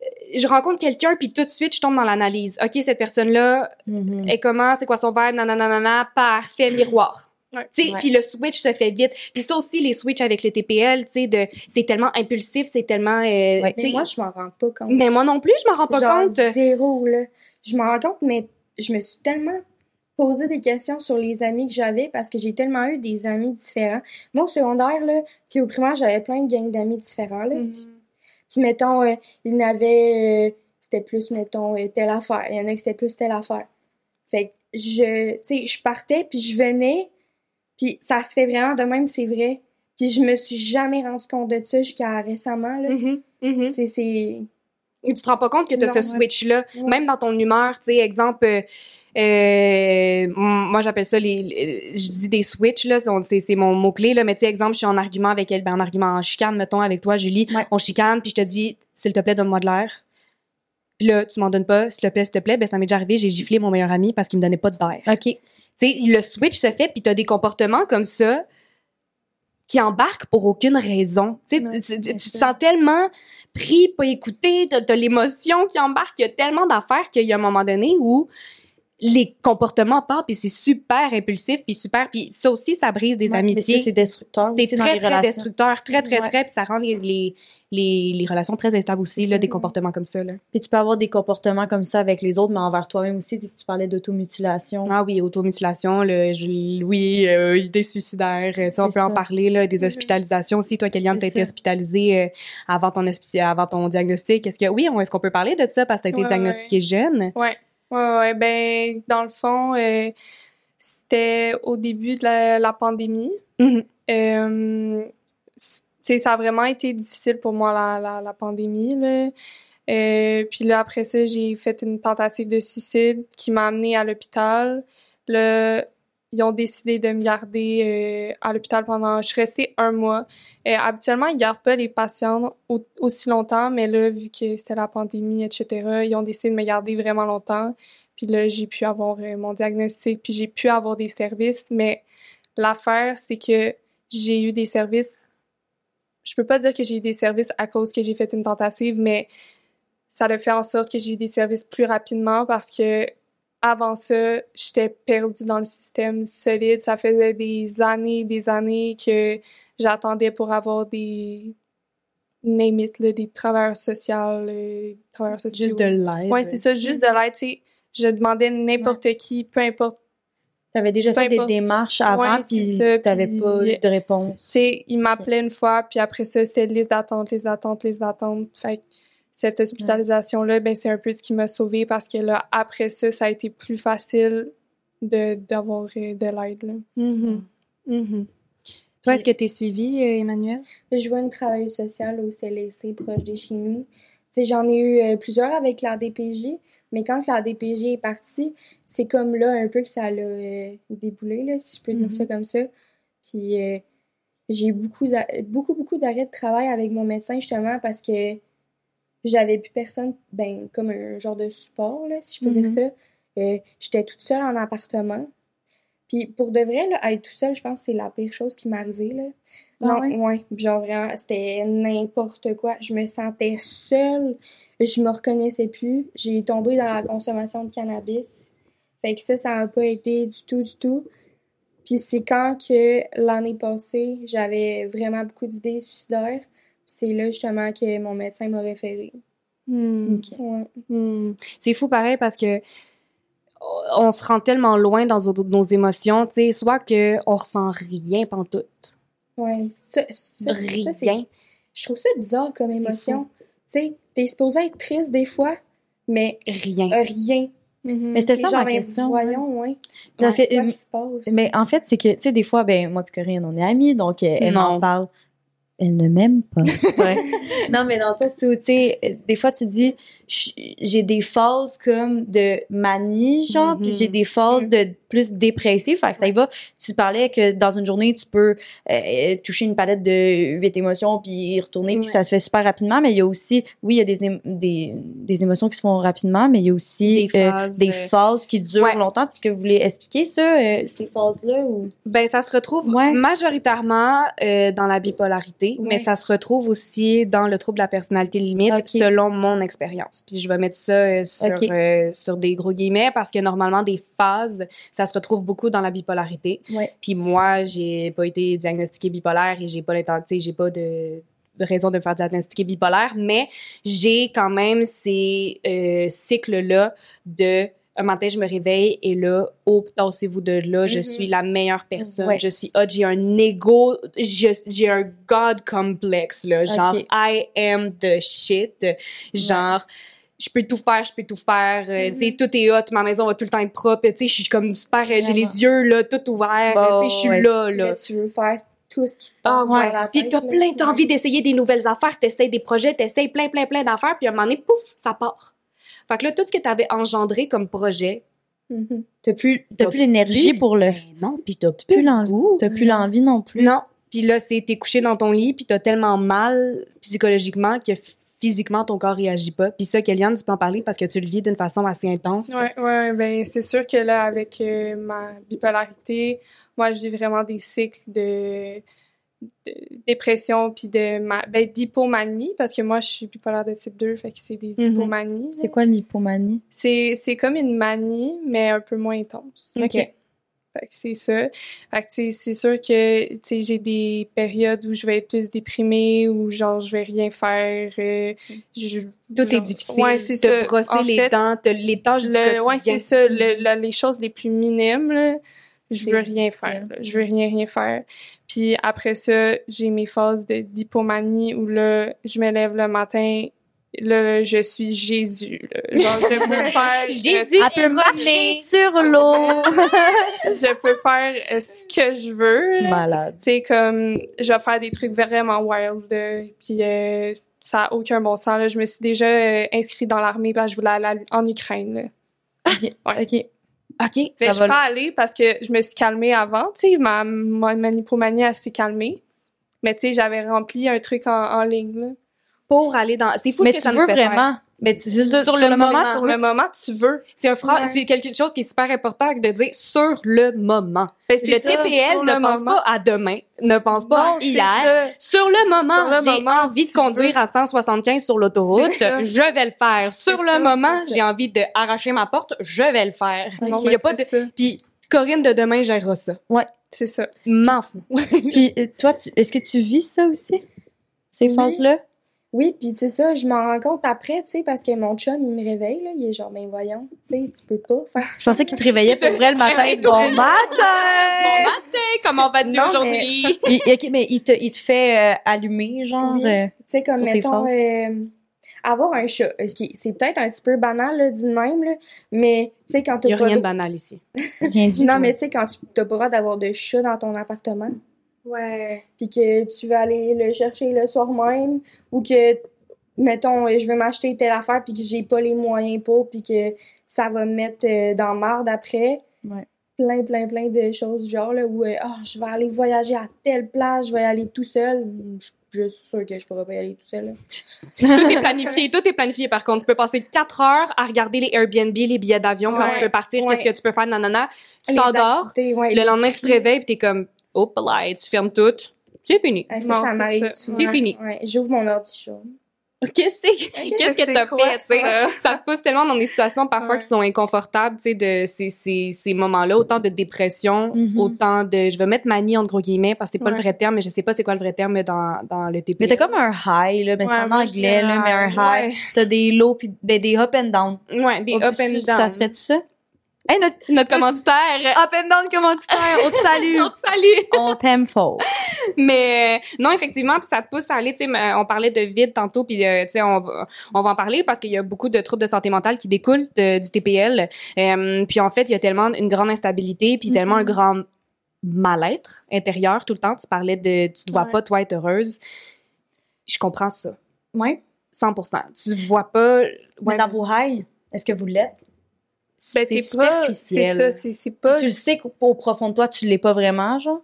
euh, Je rencontre quelqu'un, puis tout de suite, je tombe dans l'analyse. OK, cette personne-là, Mhm. est comment, c'est quoi son vibe, nanana, parfait, miroir. Ouais. puis le switch se fait vite. Puis ça aussi, les switches avec le TPL, tu sais, de, c'est tellement impulsif, c'est tellement, euh, Ouais. tu sais- Mais moi, je m'en rends pas compte. mais moi non plus, je m'en rends pas Genre compte. zéro, là. Je m'en rends compte, mais je me suis tellement posé des questions sur les amis que j'avais parce que j'ai tellement eu des amis différents. Moi, au secondaire, là, puis au primaire, j'avais plein de gangs d'amis différents, là. Mhm. Puis, mettons, euh, il y en avait, euh, c'était plus, mettons, euh, telle affaire. Il y en a qui c'était plus telle affaire. Fait que je, tu sais, je partais, puis je venais, puis ça se fait vraiment de même, c'est vrai. Puis je me suis jamais rendu compte de ça jusqu'à récemment, là. Mhm, mhm. C'est, c'est... tu te rends pas compte que tu as Non, ce switch-là, Ouais. même dans ton humeur, tu sais, exemple, euh, euh, moi j'appelle ça les, les- je dis des switches là, c'est- mon mot clé là, mais tu sais exemple, je suis en argument avec elle, ben en argument en chicane mettons avec toi Julie, Ouais. on chicane puis je te dis s'il te plaît donne-moi de l'air. Puis là, tu m'en donnes pas, s'il te plaît, s'il te plaît, ben ça m'est déjà arrivé, j'ai giflé mon meilleur ami parce qu'il me donnait pas de d'air. OK. Tu sais, le switch se fait puis tu as des comportements comme ça qui embarquent pour aucune raison. Tu te sens tellement pris, pas écouté, t'as t'as l'émotion qui embarque, il y a tellement d'affaires qu'il y a un moment donné où les comportements partent puis c'est super impulsif puis super puis ça aussi ça brise des Ouais, amitiés. c'est destructeur. C'est très très destructeur, très très Ouais. très puis ça rend les, les les, les relations très instables aussi là, des Mhm. comportements comme ça là. Puis tu peux avoir des comportements comme ça avec les autres, mais envers toi-même aussi. Tu parlais d'automutilation. Ah oui, automutilation, le, je- oui, euh, idées suicidaires, euh, ça, on peut en parler, là, des Mhm. hospitalisations aussi. Toi, Kéliane, t'as été hospitalisée euh, avant, ton avant ton diagnostic. Est-ce que, oui, est-ce qu'on peut parler de ça parce que t'as été Ouais, diagnostiquée jeune? Ouais, ouais, ouais. Ben, dans le fond, euh, c'était au début de la, la pandémie. Mhm. Euh, c- tu sais, ça a vraiment été difficile pour moi, la, la, la pandémie, là. Euh, puis là, après ça, j'ai fait une tentative de suicide qui m'a amenée à l'hôpital. Là, ils ont décidé de me garder euh, à l'hôpital pendant... Je suis restée un mois. Euh, habituellement, ils gardent pas les patients au- aussi longtemps, mais là, vu que c'était la pandémie, etc., ils ont décidé de me garder vraiment longtemps. Puis là, j'ai pu avoir euh, mon diagnostic, puis j'ai pu avoir des services. Mais l'affaire, c'est que j'ai eu des services. Je peux pas dire que j'ai eu des services à cause que j'ai fait une tentative, mais ça a fait en sorte que j'ai eu des services plus rapidement parce que avant ça, j'étais perdue dans le système solide. Ça faisait des années, des années que j'attendais pour avoir des name it, là, des travailleurs sociaux, euh, travailleurs sociaux. Juste de l'aide. Ouais, c'est ça, juste de l'aide, sais. Je demandais n'importe qui, peu importe Tu avais déjà Peu fait des démarches avant, Ouais, puis puis- pas eu de réponse. Tu sais, il m'appelait une fois, puis après ça, c'était liste d'attente, liste d'attente, liste d'attente. Fait que cette hospitalisation-là, ben, c'est un peu ce qui m'a sauvée parce que là, après ça, ça a été plus facile de, d'avoir euh, de l'aide, là. Mhm. Mhm. Toi, est-ce que t'es suivie, euh, Emmanuel? Je vois une travailleuse sociale au CLSC proche de chez nous. Tu sais, j'en ai eu euh, plusieurs avec la DPJ, mais quand la DPJ est partie, c'est comme là un peu que ça l'a euh, déboulé, là, si je peux dire ça comme ça. Puis euh, j'ai eu beaucoup, beaucoup, beaucoup d'arrêts de travail avec mon médecin justement parce que j'avais plus personne, ben, comme un genre de support, là, si je peux Mhm. dire ça. Euh, j'étais toute seule en appartement. Puis pour de vrai, là, être toute seule, je pense que c'est la pire chose qui m'est arrivée, là. Ah non, ouais? Genre vraiment, c'était n'importe quoi. Je me sentais seule. Je me reconnaissais plus. J'ai tombé dans la consommation de cannabis. Fait que ça, ça m'a pas aidé du tout, du tout. Puis c'est quand que l'année passée, j'avais vraiment beaucoup d'idées suicidaires. C'est là justement que mon médecin m'a référé. Hmm. Ouais. Hmm. C'est fou pareil parce que on se rend tellement loin dans nos, émotions, tu sais, soit que on ressent rien pantoute. Ouais. Ça, ça, ça, c'est- Rien. je trouve ça bizarre comme C'est émotion. Tu sais, t'es supposé être triste des fois, mais Rien. rien. Mais c'était ça genre, ma question. Voyons, ouais. Que, quoi euh, qui se passe? Mais en fait, c'est que, tu sais, des fois, ben, moi et Corinne, on est amies, donc euh, elle Non. m'en parle. Elle ne m'aime pas. c'est non, mais dans sens où, tu sais, des fois, tu dis, j'ai des phases comme de manie, genre, Mhm. puis j'ai des phases Mhm. de plus dépressives. Fait que ça y va. Tu parlais que dans une journée, tu peux euh, toucher une palette de huit émotions puis y retourner, puis ça se fait super rapidement. Mais il y a aussi, oui, il y a des, des, des émotions qui se font rapidement, mais il y a aussi Des euh, phases, des euh, phases qui durent ouais. longtemps. Est-ce que vous voulez expliquer ça, euh, ces phases-là? Ou... Ben, ça se retrouve Ouais. majoritairement euh, dans la bipolarité, Ouais. mais ça se retrouve aussi dans le trouble de la personnalité limite, selon mon expérience. Puis je vais mettre ça euh, sur, euh, sur des gros guillemets parce que normalement, des phases, ça se retrouve beaucoup dans la bipolarité. Ouais. Puis moi, j'ai pas été diagnostiquée bipolaire et j'ai pas l'inten- tu sais, j'ai pas de raison de me faire diagnostiquer bipolaire, mais j'ai quand même ces euh, cycles-là de un matin, je me réveille et là, oh, tassez-vous de là, je Mhm. suis la meilleure personne, Ouais. je suis hot, j'ai un ego, j'ai un God complexe, là, genre. I am the shit, genre, je peux tout faire, je peux tout faire, euh, tu sais, tout est hot, ma maison va tout le temps être propre, tu sais, je suis comme super, euh, j'ai les yeux, là, tout ouverts, Bon, tu sais, je suis ouais. là, là. tu veux faire tout ce qui te Ah passe ouais. par la Puis t'as plein, t'as Ouais. envie d'essayer des nouvelles affaires, t'essayes des projets, t'essayes plein, plein, plein d'affaires, puis à un moment donné, pouf, ça part. Fait que là, tout ce que t'avais engendré comme projet. T'as plus, t'as T'as plus l'énergie plus. pour le. ben non, puis t'as plus plus l'envie. l'envie. T'as plus l'envie non plus. Non. Puis là, c'est t'es couché dans ton lit, puis t'as tellement mal psychologiquement que physiquement ton corps réagit pas. Puis ça, Kellyanne, tu peux en parler parce que tu le vis d'une façon assez intense. Ouais, ouais, ben c'est sûr que là, avec euh, ma bipolarité, moi, je vis vraiment des cycles de, de dépression puis de ma, ben, d'hypomanie, parce que moi, je suis bipolaire de type 2, fait que c'est des Mhm. hypomanies. C'est quoi l'hypomanie? C'est, c'est comme une manie, mais un peu moins intense. OK. Fait que c'est ça. Fait que, c'est sûr que, j'ai des périodes où je vais être plus déprimée, ou genre, je vais rien faire. euh, je- Tout est difficile. Ouais, c'est Te ça. brosser En les fait, dents, te- les tâches du le, quotidien. ouais, c'est ça. Le- la- les choses les plus minimes, là, je veux rien faire. là. Je veux rien, rien faire. Puis après ça, j'ai mes phases de d'hypomanie où là, je me lève le matin, là, là, je suis Jésus. là. Genre, je peux faire... Jésus euh, Elle peut marcher sur l'eau. je peux faire euh, ce que je veux. là. Malade. Tu sais, comme, je vais faire des trucs vraiment wild, là, puis euh, ça a aucun bon sens, là. Je me suis déjà euh, inscrite dans l'armée parce que je voulais aller en Ukraine, là. OK. OK. OK. Mais Ça je suis pas allée parce que je me suis calmée avant, tu sais, ma, ma manipomanie, elle s'est calmée. Mais tu sais, j'avais rempli un truc en, en ligne, là. Pour aller dans... C'est fou Mais ce que tu ça nous veux faire. vraiment. Mais c'est juste Sur le moment, Sur le moment, tu veux. C'est un fra- Ouais. c'est quelque chose qui est super important de dire sur le moment. Ben, Le c'est ça, TPL sur ne le pense moment. pas à demain, ne pense pas Non, à hier. Sur le moment, Sur le j'ai moment, envie de tu conduire veux. à 175 sur l'autoroute, je vais le faire. Sur C'est le ça, moment, j'ai envie de arracher ma porte, je vais le faire. Il y a pas de ça. puis Corinne de demain gérera ça. C'est ça. M'en fous. Puis euh, toi, tu- est-ce que tu vis ça aussi? Ces Oui. phases-là? Oui, puis tu sais ça, je m'en rends compte après, tu sais, parce que mon chum, il me réveille, là, il est genre, ben voyons, tu sais, tu peux pas faire Je pensais qu'il te réveillait pour vrai le matin. Bon matin! Bon matin, comment vas-tu aujourd'hui? Il- ok, mais il te, il te fait euh, allumer, genre. Oui. euh, Tu sais, comme, mettons, euh, avoir un chat, ok, c'est peut-être un petit peu banal, là, dit de même, là, mais, tu sais, quand Il y t'as a pas rien de banal ici. rien du Non, tout. mais tu sais, quand tu t'as pas le droit d'avoir de chat dans ton appartement, Ouais. puis que tu vas aller le chercher le soir même, ou que, mettons, je veux m'acheter telle affaire, puis que j'ai pas les moyens pour, puis que ça va me mettre euh, dans marde après. Ouais. Plein, plein, plein de choses du genre, là, où, Ah, je vais aller voyager à telle place, je vais y aller tout seul. Je, je suis sûre que je pourrais pas y aller tout seul. Tout est planifié, tout est planifié par contre. Tu peux passer 4 heures à regarder les Airbnb, les billets d'avion, quand tu peux partir, ouais. qu'est-ce que tu peux faire, nanana. Tu t'endors, ouais, le lendemain tu te réveilles, puis t'es comme, hop là, et tu fermes tout. C'est fini. Ah, ça, Non, ça c'est m'arrive ça. souvent. C'est fini. Ouais, J'ouvre mon ordi chaud. Qu'est-ce que qu'est-ce que t'as fait, tu sais? ça? Ça te pousse tellement dans des situations parfois Ouais. qui sont inconfortables, tu sais, de ces, ces, ces moments-là, autant de dépression, Mhm. autant de, je vais mettre manie entre gros guillemets, parce que c'est pas le vrai terme, mais je sais pas c'est quoi le vrai terme dans, dans le TP. Mais t'as comme un high, là, mais c'est en anglais, là, mais un high. Ouais. T'as des lows, puis ben, des up and down. Ouais, des up ça- and Ça down. serait-tu ça? Hey, notre Notre commanditaire, up and down commanditaire, on te salue! on te salue! on t'aime fort. Mais euh, non, effectivement, puis ça te pousse à aller, tu sais, on parlait de vide tantôt, puis euh, tu sais, on, va- on va en parler parce qu'il y a beaucoup de troubles de santé mentale qui découlent de- du TPL. Euh, puis en fait, il y a tellement une grande instabilité, puis tellement un grand mal-être intérieur tout le temps. Tu parlais de, tu te vois Ouais. pas, toi, être heureuse. Je comprends ça. Ouais. 100%. Tu vois pas... Mais dans vos highs, est-ce que vous l'êtes? Ben, c'est t'es pas. C'est superficiel. ça, c'est c'est pas. Tu le sais qu'au profond de toi, tu l'es pas vraiment, genre?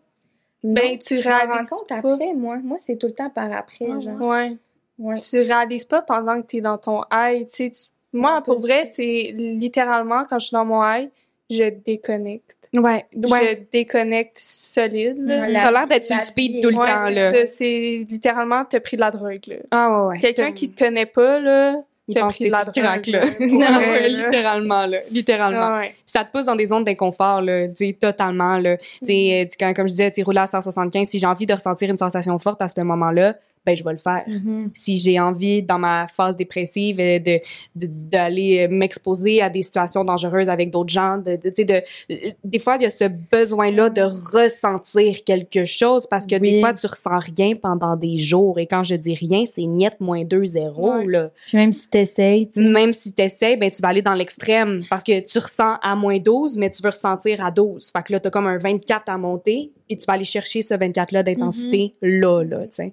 Ben, Non, tu rends réalises compte pas. après, moi. Moi, c'est tout le temps par après, Ah, genre. Ouais. Ouais. Tu réalises pas pendant que t'es dans ton high, tu sais. tu- Moi, pour vrai, c'est littéralement quand je suis dans mon high, je déconnecte. ouais, ouais. Je déconnecte solide, là. Ouais, T'as l'air d'être sur la le speed tout le Ouais, temps, c'est là. C'est littéralement, t'as pris de la drogue, là. Ah ouais, ouais. Quelqu'un qui te connaît pas, là, Il t'as pense pris que t'es crack, là. Non, ouais, littéralement, là. Littéralement. Ah ouais. ça te pousse dans des zones d'inconfort, là, tu sais, totalement, là. Tu sais, euh, quand- comme je disais, tu sais, rouler à 175, si j'ai envie de ressentir une sensation forte à ce moment-là, ben, je vais le faire. Si j'ai envie, dans ma phase dépressive, euh, de, d'aller euh, m'exposer à des situations dangereuses avec d'autres gens, de, de- euh, des fois, il y a ce besoin-là de ressentir quelque chose parce que Oui. des fois, tu ressens rien pendant des jours. Et quand je dis rien, c'est niet moins 2 0, Ouais. là Puis même si t'essayes, tu sais. même si tu ben, tu vas aller dans l'extrême parce que tu ressens à moins 12, mais tu veux ressentir à 12. Fait que là, tu as comme un 24 à monter, puis tu vas aller chercher ce 24-là d'intensité là, là, tu sais.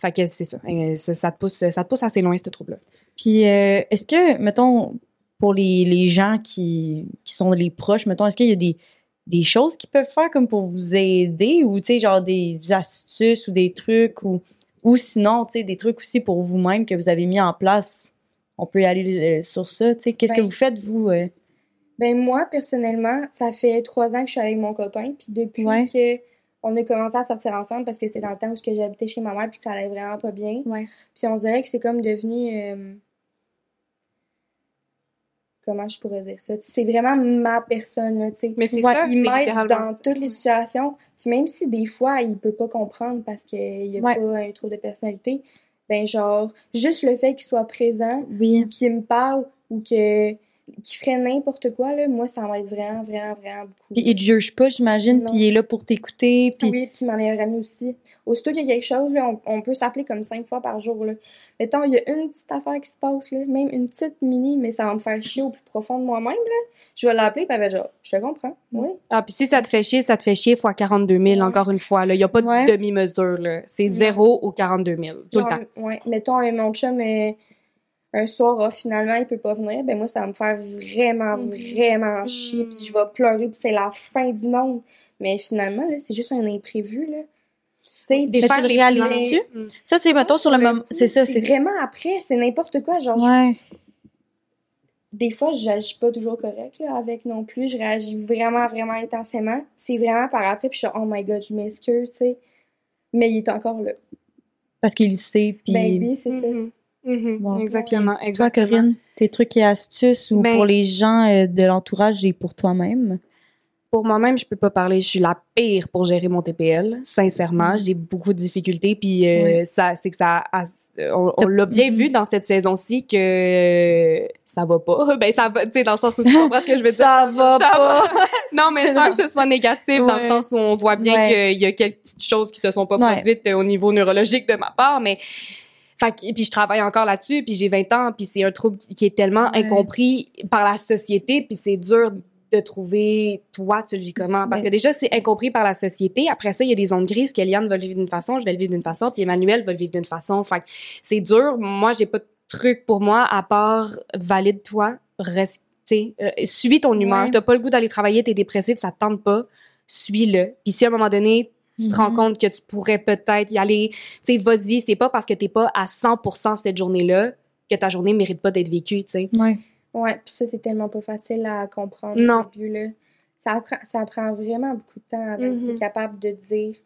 Fait que c'est ça. Ça, ça te pousse, ça te pousse assez loin, ce trouble-là. Puis, euh, est-ce que, mettons, pour les, les gens qui, qui sont les proches, mettons, est-ce qu'il y a des, des choses qu'ils peuvent faire comme pour vous aider ou, tu sais, genre des astuces ou des trucs ou, ou sinon, tu sais, des trucs aussi pour vous-même que vous avez mis en place? On peut y aller euh, sur ça, tu sais. Qu'est-ce que Ben, vous faites, vous? euh? Ben moi, personnellement, ça fait trois ans que je suis avec mon copain, puis depuis Ouais. que on a commencé à sortir ensemble parce que c'est dans le temps où j'habitais chez ma mère puis que ça allait vraiment pas bien. Ouais. Puis on dirait que c'est comme devenu euh, comment je pourrais dire ça, c'est vraiment ma personne là, tu sais. Mais c'est Ouais, ça, il m'aide dans toutes les situations. Puis même si des fois il peut pas comprendre parce qu'il y a Ouais. pas un trouble de personnalité, ben genre juste le fait qu'il soit présent Oui. ou qu'il me parle ou que qu'il ferait n'importe quoi là, moi ça m'aide vraiment vraiment vraiment beaucoup. Puis il te juge pas, j'imagine, puis il est là pour t'écouter, puis... Oui, puis ma meilleure amie aussi. Aussitôt qu'il y a quelque chose, là, on, on peut s'appeler comme cinq fois par jour. Là. Mettons, il y a une petite affaire qui se passe, là, même une petite mini, mais ça va me faire chier au plus profond de moi-même. Là. Je vais l'appeler, puis elle va dire Je te comprends. Oui. Ah, puis si ça te fait chier, ça te fait chier fois 42 000, Ouais. encore une fois. Il n'y a pas Ouais. de demi-mesure. là. C'est 0 ou 42 000, tout Genre, le temps. Ouais. Mettons, euh, mon chum, euh, un soir, ah, finalement, il peut pas venir. Ben moi, ça va me faire vraiment, Mhm. vraiment chier. Puis je vais pleurer, puis c'est la fin du monde. Mais finalement, là, c'est juste un imprévu. Là. Mais tu le réalises-tu? Ça, c'est, mettons, sur le moment... C'est ça, c'est... vraiment après, c'est n'importe quoi. Genre, je Ouais. des fois, je n'agis pas toujours correct là, avec non plus. Je réagis vraiment, vraiment intensément. C'est vraiment par après, puis je suis oh my god, je m'excuse, tu sais. Mais il est encore là. Parce qu'il sait, puis... Ben oui, c'est ça. Bon. Exactement, Toi. Corinne, tes trucs et astuces ou Ben- pour les gens euh, de l'entourage et pour toi-même? Pour moi-même, je peux pas parler. Je suis la pire pour gérer mon TPL. Sincèrement, j'ai beaucoup de difficultés. Puis euh, ça, c'est que ça, a- on, on l'a bien Mhm. vu dans cette saison-ci que ça va pas. Ben ça va, tu sais, dans le sens où tu comprends ce que je veux dire. Ça va Ça pas! Non, mais sans que ce soit négatif, dans le sens où on voit bien Ouais. qu'il y a quelques petites choses qui se sont pas Ouais. produites au niveau neurologique de ma part, mais fait que- puis je travaille encore là-dessus, puis j'ai 20 ans, puis c'est un trouble qui est tellement Ouais. incompris par la société, puis c'est dur de trouver toi tu le vis comment? Parce que déjà c'est incompris par la société. Après ça il y a des zones grises qu'Eliane va le vivre d'une façon je vais le vivre d'une façon puis Emmanuel va le vivre d'une façon. Fait que c'est dur. Moi j'ai pas de truc pour moi à part valide toi reste euh, suis ton humeur. Ouais. t'as pas le goût d'aller travailler t'es dépressif ça te tente pas. Suis-le. Puis si à un moment donné tu te rends compte que tu pourrais peut-être y aller tu sais vas-y c'est pas parce que t'es pas à 100% cette journée-là que ta journée mérite pas d'être vécue tu sais Ouais. Ouais, puis ça, c'est tellement pas facile à comprendre Non. au début, là. Ça prend, ça prend vraiment beaucoup de temps avant es capable de dire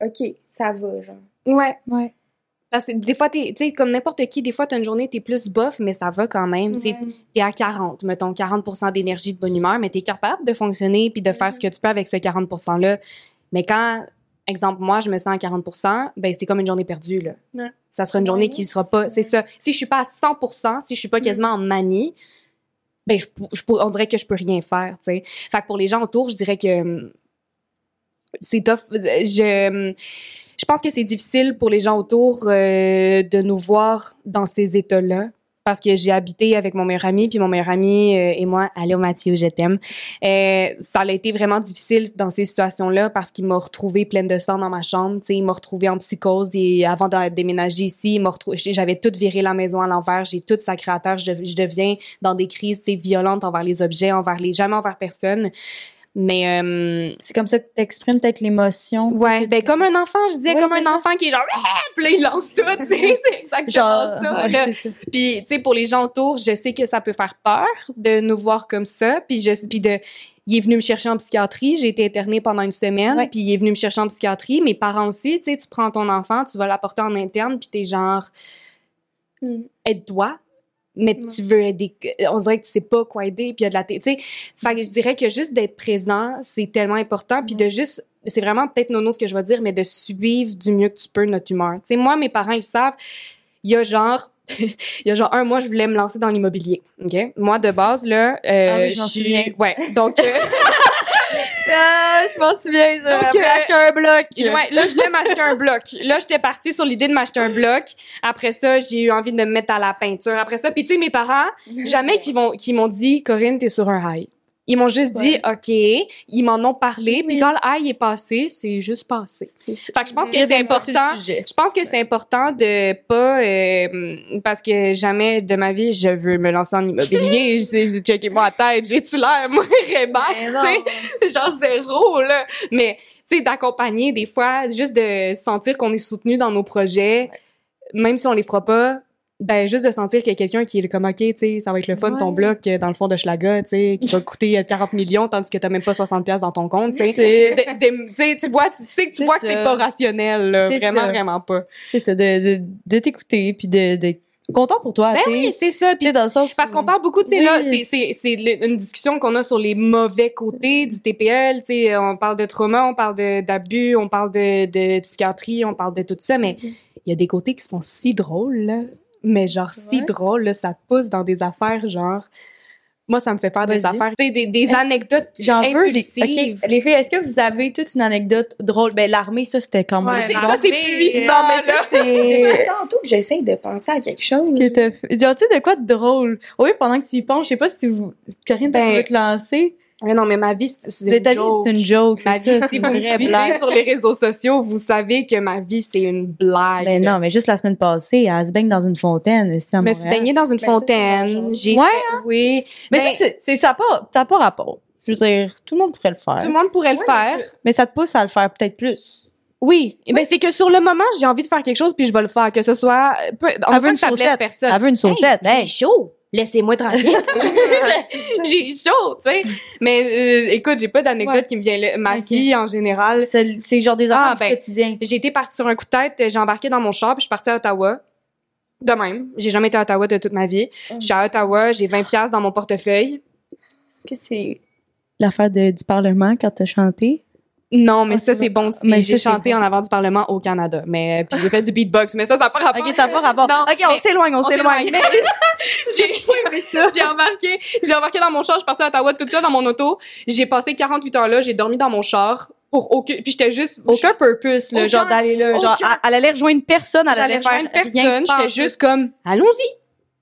OK, ça va, genre. ouais Ouais. Parce que des fois, t'es, tu sais, comme n'importe qui, des fois, t'as une journée, t'es plus bof, mais ça va quand même. Tu sais, t'es à 40, mettons, 40% d'énergie de bonne humeur, mais t'es capable de fonctionner puis de faire ce que tu peux avec ce 40 %-là. Mais quand, exemple, moi, je me sens à 40% ben c'est comme une journée perdue, là. Ouais. Ça sera une journée qui sera pas, c'est ça. Si je suis pas à 100% si je suis pas quasiment en manie, ben, je, je on dirait que je peux rien faire, tu sais. Fait que pour les gens autour, je dirais que hum, c'est tough. Je, hum, je pense que c'est difficile pour les gens autour euh, de nous voir dans ces états-là. Parce que j'ai habité avec mon meilleur ami, puis mon meilleur ami euh, et moi, allô Mathieu, je t'aime. Euh, ça a été vraiment difficile dans ces situations-là parce qu'il m'a retrouvée pleine de sang dans ma chambre. Tu sais, il m'a retrouvée en psychose et avant de déménager ici, j'avais tout viré la maison à l'envers, j'ai tout sacré à terre, je, je deviens dans des crises tu violentes envers les objets, envers les jamais envers personne. Mais euh, C'est comme ça que tu exprimes peut-être l'émotion. Ouais, ben comme un enfant, je disais Ouais, comme un ça. enfant qui est genre Ah! puis là il lance tout, tu sais, c'est exactement Genre, ça. ouais. Puis tu sais pour les gens autour, je sais que ça peut faire peur de nous voir comme ça, puis je puis de il est venu me chercher en psychiatrie, j'ai été internée pendant une semaine, Ouais. puis il est venu me chercher en psychiatrie, mes parents aussi, tu sais, tu prends ton enfant, tu vas l'apporter en interne, puis t'es genre aide-toi. Mais tu veux aider, on dirait que tu sais pas quoi aider, puis il y a de la, tu sais, fait que je dirais que juste d'être présent, c'est tellement important, puis de juste, c'est vraiment peut-être nono ce que je vais dire, mais de suivre du mieux que tu peux notre humeur. Tu sais, moi, mes parents, ils savent, il y a genre, il y a genre un mois, je voulais me lancer dans l'immobilier, ok? Moi, de base, là, euh, Ah oui, je suis- ouais, donc, euh, Ah, je m'en souviens, ça. Donc, euh, acheter un bloc. Ouais, là, je voulais m'acheter un bloc. Là, j'étais partie sur l'idée de m'acheter un bloc. Après ça, j'ai eu envie de me mettre à la peinture. Après ça, puis tu sais, mes parents, jamais qu'ils vont, qu'ils m'ont dit, Corinne, t'es sur un high. Ils m'ont juste dit. OK, ils m'en ont parlé, puis quand le est passé, c'est juste passé. C'est. Fait que je pense que c'est important. Je pense que c'est important de pas euh, parce que jamais de ma vie je veux me lancer en immobilier. j'ai j'ai checké moi à tête, j'ai-tu l'air moi Rebax, Mais tu sais, genre zéro là. Mais tu sais d'accompagner des fois, juste de sentir qu'on est soutenu dans nos projets, même si on les fera pas. Ben, juste de sentir qu'il y a quelqu'un qui est comme, OK, tu sais, ça va être le fun, ton Ouais. bloc, euh, dans le fond de Schlaga, tu sais, qui va te coûter euh, 40 millions, tandis que t'as même pas 60 pièces dans ton compte, tu sais. Tu vois, tu sais que tu C'est vois que c'est pas rationnel, là. Vraiment, ça. vraiment pas. c'est ça, de, de, de t'écouter, puis de, de content pour toi, Ben oui, c'est ça. Puis dans le sens parce qu'on parle beaucoup, tu sais, Oui. là, c'est, une discussion qu'on a sur les mauvais côtés du TPL, tu sais, on parle de trauma, on parle d'abus, on parle de, de psychiatrie, on parle de tout ça, mais il y a des côtés qui sont si drôles, là, mais genre si Ouais. drôles, là, ça te pousse dans des affaires, genre... Moi, ça me fait faire des affaires, tu sais, des, des Hein? anecdotes J'en veux des. impulsives. OK. Les filles, est-ce que vous avez toute une anecdote drôle? Ben, l'armée, ça, c'était quand même. Ouais, ça, c'est euh, puissant, Non, mais ça. C'est c'est. tantôt que j'essaye de penser à quelque chose. que t'as tu sais, de quoi de drôle? Oui, pendant que tu y penses, je sais pas si vous. Karine, Ben, tu veux te lancer? Mais non, mais ma vie, c'est, une joke. c'est une joke, Ma vie, ça. si vous une me suivez sur les réseaux sociaux, vous savez que ma vie, c'est une blague. Ben non, mais juste la semaine passée, elle se baigne dans une fontaine, ici à Je me Montréal. suis baignée dans une Ben, fontaine. J'ai Ouais, fait, oui. Mais Ben, ça, c'est- ça n'a pas, t'as pas rapport. Je veux dire, tout le monde pourrait le faire. tout le monde pourrait le Ouais, faire. Mais ça te pousse à le faire peut-être plus. Oui. Eh Ben, c'est que sur le moment, j'ai envie de faire quelque chose puis je vais le faire. Que ce soit, peu, on Elle veut une blesse saucette. personne. Elle veut une saucette. Hey, Hey, chaud. Laissez-moi tranquille. j'ai chaud, tu sais. Mais euh, écoute, j'ai pas d'anecdote Ouais. qui me vient là. Ma Ok. vie en général. C'est genre des affaires Ah, du ben, quotidien. J'ai été partie sur un coup de tête, j'ai embarqué dans mon char, puis je suis partie à Ottawa. De même. J'ai jamais été à Ottawa de toute ma vie. Je suis à Ottawa, j'ai 20 pièces dans mon portefeuille. Est-ce que c'est l'affaire du Parlement quand t'as chanté? Non, mais Ah, ça, c'est bon. aussi. J'ai chanté bon. en avant du Parlement au Canada. Mais, euh, puis j'ai fait du beatbox. Mais ça, ça n'a pas rapport. Ok, ça n'a pas rapport. Non, ok, on s'éloigne, on, s'éloigne. J'ai, embarqué, j'ai embarqué dans mon char, je suis partie à Ottawa toute seule dans mon auto. J'ai passé 48 heures là, j'ai dormi dans mon char pour aucun, puis j'étais juste, Aucun purpose, là, Aucun- genre d'aller là. Genre, aucun- elle, allait rejoindre personne, elle allait faire rejoindre rien personne, j'étais juste comme, allons-y.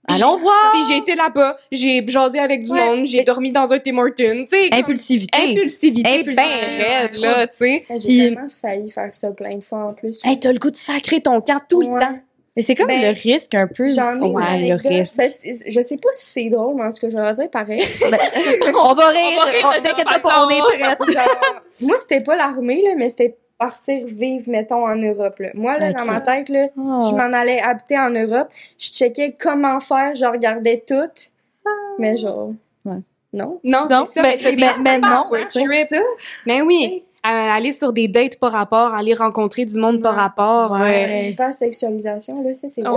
Allons voir. Puis j'ai été là-bas, j'ai jasé avec du Ouais. monde, j'ai dormi dans un Tim Hortons, tu sais. Impulsivité. Impulsivité, Impulsivité. ben raide, là, tu sais. J'ai Puis- tellement failli faire ça plein de fois en plus. Hey, t'as le goût de sacrer ton camp tout le temps. Mais c'est comme Ben, le risque un peu. J'en ai Ouais, le risque. Ben, je sais pas si c'est drôle, mais en tout cas, je vais dire pareil. on va rire. On va rire toute T'inquiète pas, on est prête. Genre, moi, c'était pas l'armée, là, mais c'était partir vivre, mettons, en Europe. Là. Moi, là, dans ma tête, là, Oh. je m'en allais habiter en Europe. Je checkais comment faire, je regardais tout. Mais genre, Ouais. non. Non, Non, c'est ça, mais- mais, mais- mais non, ça, Mais oui, euh, aller sur des dates par rapport, aller rencontrer du monde par rapport. Ouais. euh, Hypersexualisation, là, ça, c'est Ouais,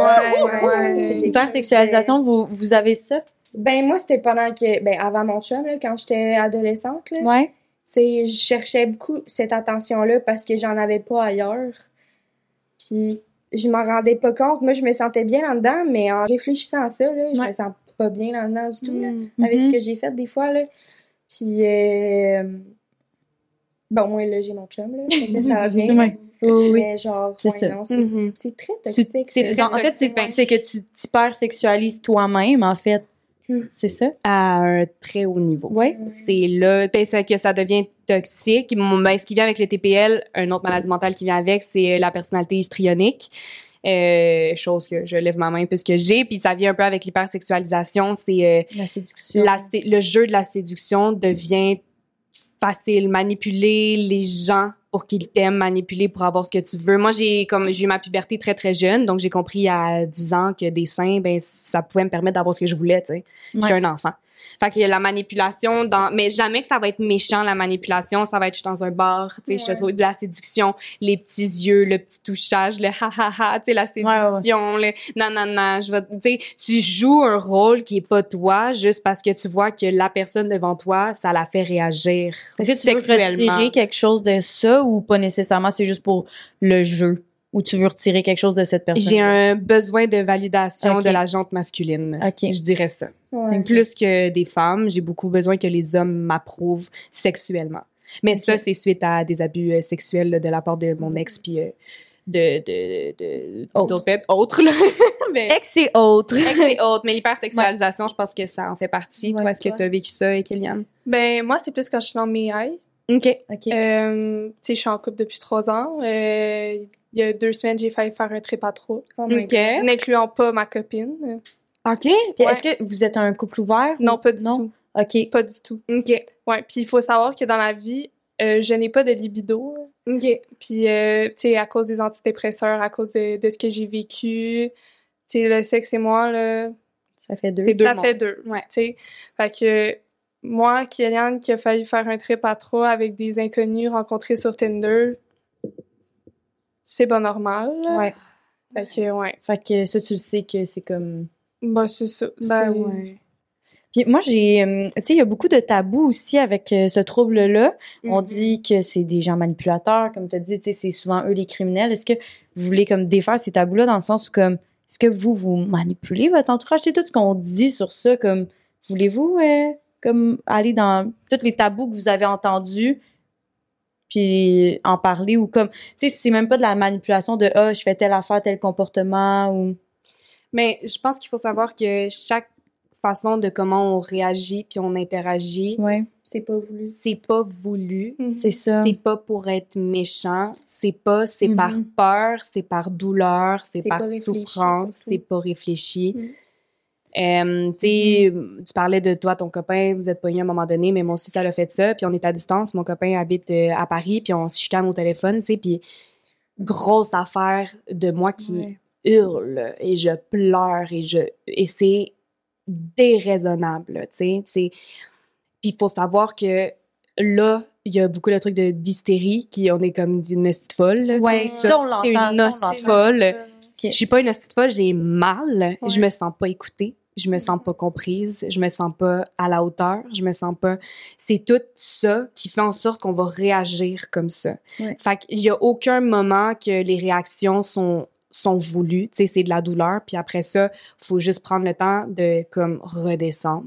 ouais, Hypersexualisation, vous, vous avez ça? Ben, moi, c'était pendant que, ben, avant mon chum, là, quand j'étais adolescente, là. Ouais. C'est je cherchais beaucoup cette attention-là parce que j'en avais pas ailleurs. Puis je m'en rendais pas compte. Moi, je me sentais bien là-dedans, mais en réfléchissant à ça, là, je Ouais. me sens pas bien là-dedans du tout, là, mm. avec ce que j'ai fait des fois. Là. Puis, euh, bon, moi, là, j'ai mon chum, là, que ça va bien. Ouais. Oui, oui. Mais genre, C'est ouais, ça. non, c'est Mhm. c'est très toxique. en fait, c'est que tu t'hypersexualises toi-même, en fait. Hmm. C'est ça? À un très haut niveau. Ouais. C'est là, ben, que ça devient toxique. Ben, ce qui vient avec le TPL, une autre maladie mentale qui vient avec, c'est la personnalité histrionique. Euh, chose que je lève ma main puisque j'ai, puis ça vient un peu avec l'hypersexualisation. C'est euh, La séduction. la le jeu de la séduction devient facile, manipuler les gens pour qu'ils t'aiment, manipuler pour avoir ce que tu veux. Moi, j'ai comme j'ai eu ma puberté très très jeune, donc j'ai compris à 10 ans que des seins, ben ça pouvait me permettre d'avoir ce que je voulais, tu sais. Je suis Ouais. un enfant. Fait qu'il y a la manipulation dans mais jamais que ça va être méchant la manipulation, ça va être je suis dans un bar, tu sais, je te trouve de la séduction, les petits yeux, le petit touchage, le ha ha ha, tu sais la ouais, ouais. séduction, le non non non, je vais tu sais, tu joues un rôle qui est pas toi juste parce que tu vois que la personne devant toi, ça la fait réagir Est-ce que tu veux retirer quelque chose de ça ou pas nécessairement, c'est juste pour le jeu? Ou tu veux retirer quelque chose de cette personne? J'ai un besoin de validation de la jante masculine. Je dirais ça. Ouais. Plus que des femmes, j'ai beaucoup besoin que les hommes m'approuvent sexuellement. Mais ça, c'est suite à des abus euh, sexuels là, de la part de mon ex, puis euh, de, de, de, Autres. d'autres autres, là. mais, Ex et autres. ex et autres. Mais l'hypersexualisation, je pense que ça en fait partie. Ouais, toi, est-ce que tu as vécu ça, et Kéliane? Ben, moi, c'est plus quand je suis dans mes high. OK. OK. Euh, tu sais, je suis en couple depuis trois ans. Il y a deux semaines, j'ai failli faire un trip à trop, Oh my OK. God. n'incluant pas ma copine. OK. Puis Est-ce que vous êtes un couple ouvert? ou- Non, pas du non? tout. OK. Pas du tout. OK. Ouais, puis il faut savoir que dans la vie, euh, je n'ai pas de libido. OK. Puis, euh, tu sais, à cause des antidépresseurs, à cause de, de ce que j'ai vécu, tu sais, le sexe et moi, là, Ça fait deux. Deux ça mondes. fait deux. Ouais. Tu sais, fait que moi, Kylian, qui a failli faire un trip à trois avec des inconnus rencontrés sur Tinder, c'est pas normal. Ouais. Fait que, ouais. Fait que ça, tu le sais que c'est comme... Bah, c'est ça. Ben ouais. Puis moi, j'ai... Tu sais, il y a beaucoup de tabous aussi avec euh, ce trouble-là. On Mhm. dit que c'est des gens manipulateurs, comme tu as dit, tu sais, c'est souvent eux les criminels. Est-ce que vous voulez comme défaire ces tabous-là dans le sens où comme... Est-ce que vous, vous manipulez votre entourage? C'est tout ce qu'on dit sur ça, comme... Voulez-vous, euh, comme, aller dans tous les tabous que vous avez entendus puis en parler ou comme... Tu sais, c'est même pas de la manipulation de « Ah, je fais telle affaire, tel comportement » ou... Mais je pense qu'il faut savoir que chaque façon de comment on réagit puis on interagit, Ouais, C'est pas voulu. c'est pas voulu. Mhm. c'est ça. C'est pas pour être méchant, c'est pas, c'est Mhm. par peur, c'est par douleur, c'est C'est par pas réfléchi, souffrance, c'est pas réfléchi. Mhm. Euh, tu parlais de toi, ton copain, vous êtes pognés à un moment donné, mais moi aussi, ça l'a fait ça. Puis on est à distance. Mon copain habite euh, à Paris, puis on se chicane au téléphone, tu sais. Puis grosse affaire de moi qui Ouais. hurle et je pleure et je et c'est déraisonnable, tu sais. Puis il faut savoir que là, il y a beaucoup de trucs de d'hystérie qui on est comme une hostie folle. sais. ça, on l'entend. Une hostie folle. Je suis pas une hostie folle, j'ai mal, Ouais. je me sens pas écoutée, je me sens pas comprise, je me sens pas à la hauteur, je me sens pas c'est tout ça qui fait en sorte qu'on va réagir comme ça. Ouais. Fait qu'il y a aucun moment que les réactions sont sont voulues, tu sais c'est de la douleur puis après ça, faut juste prendre le temps de comme redescendre.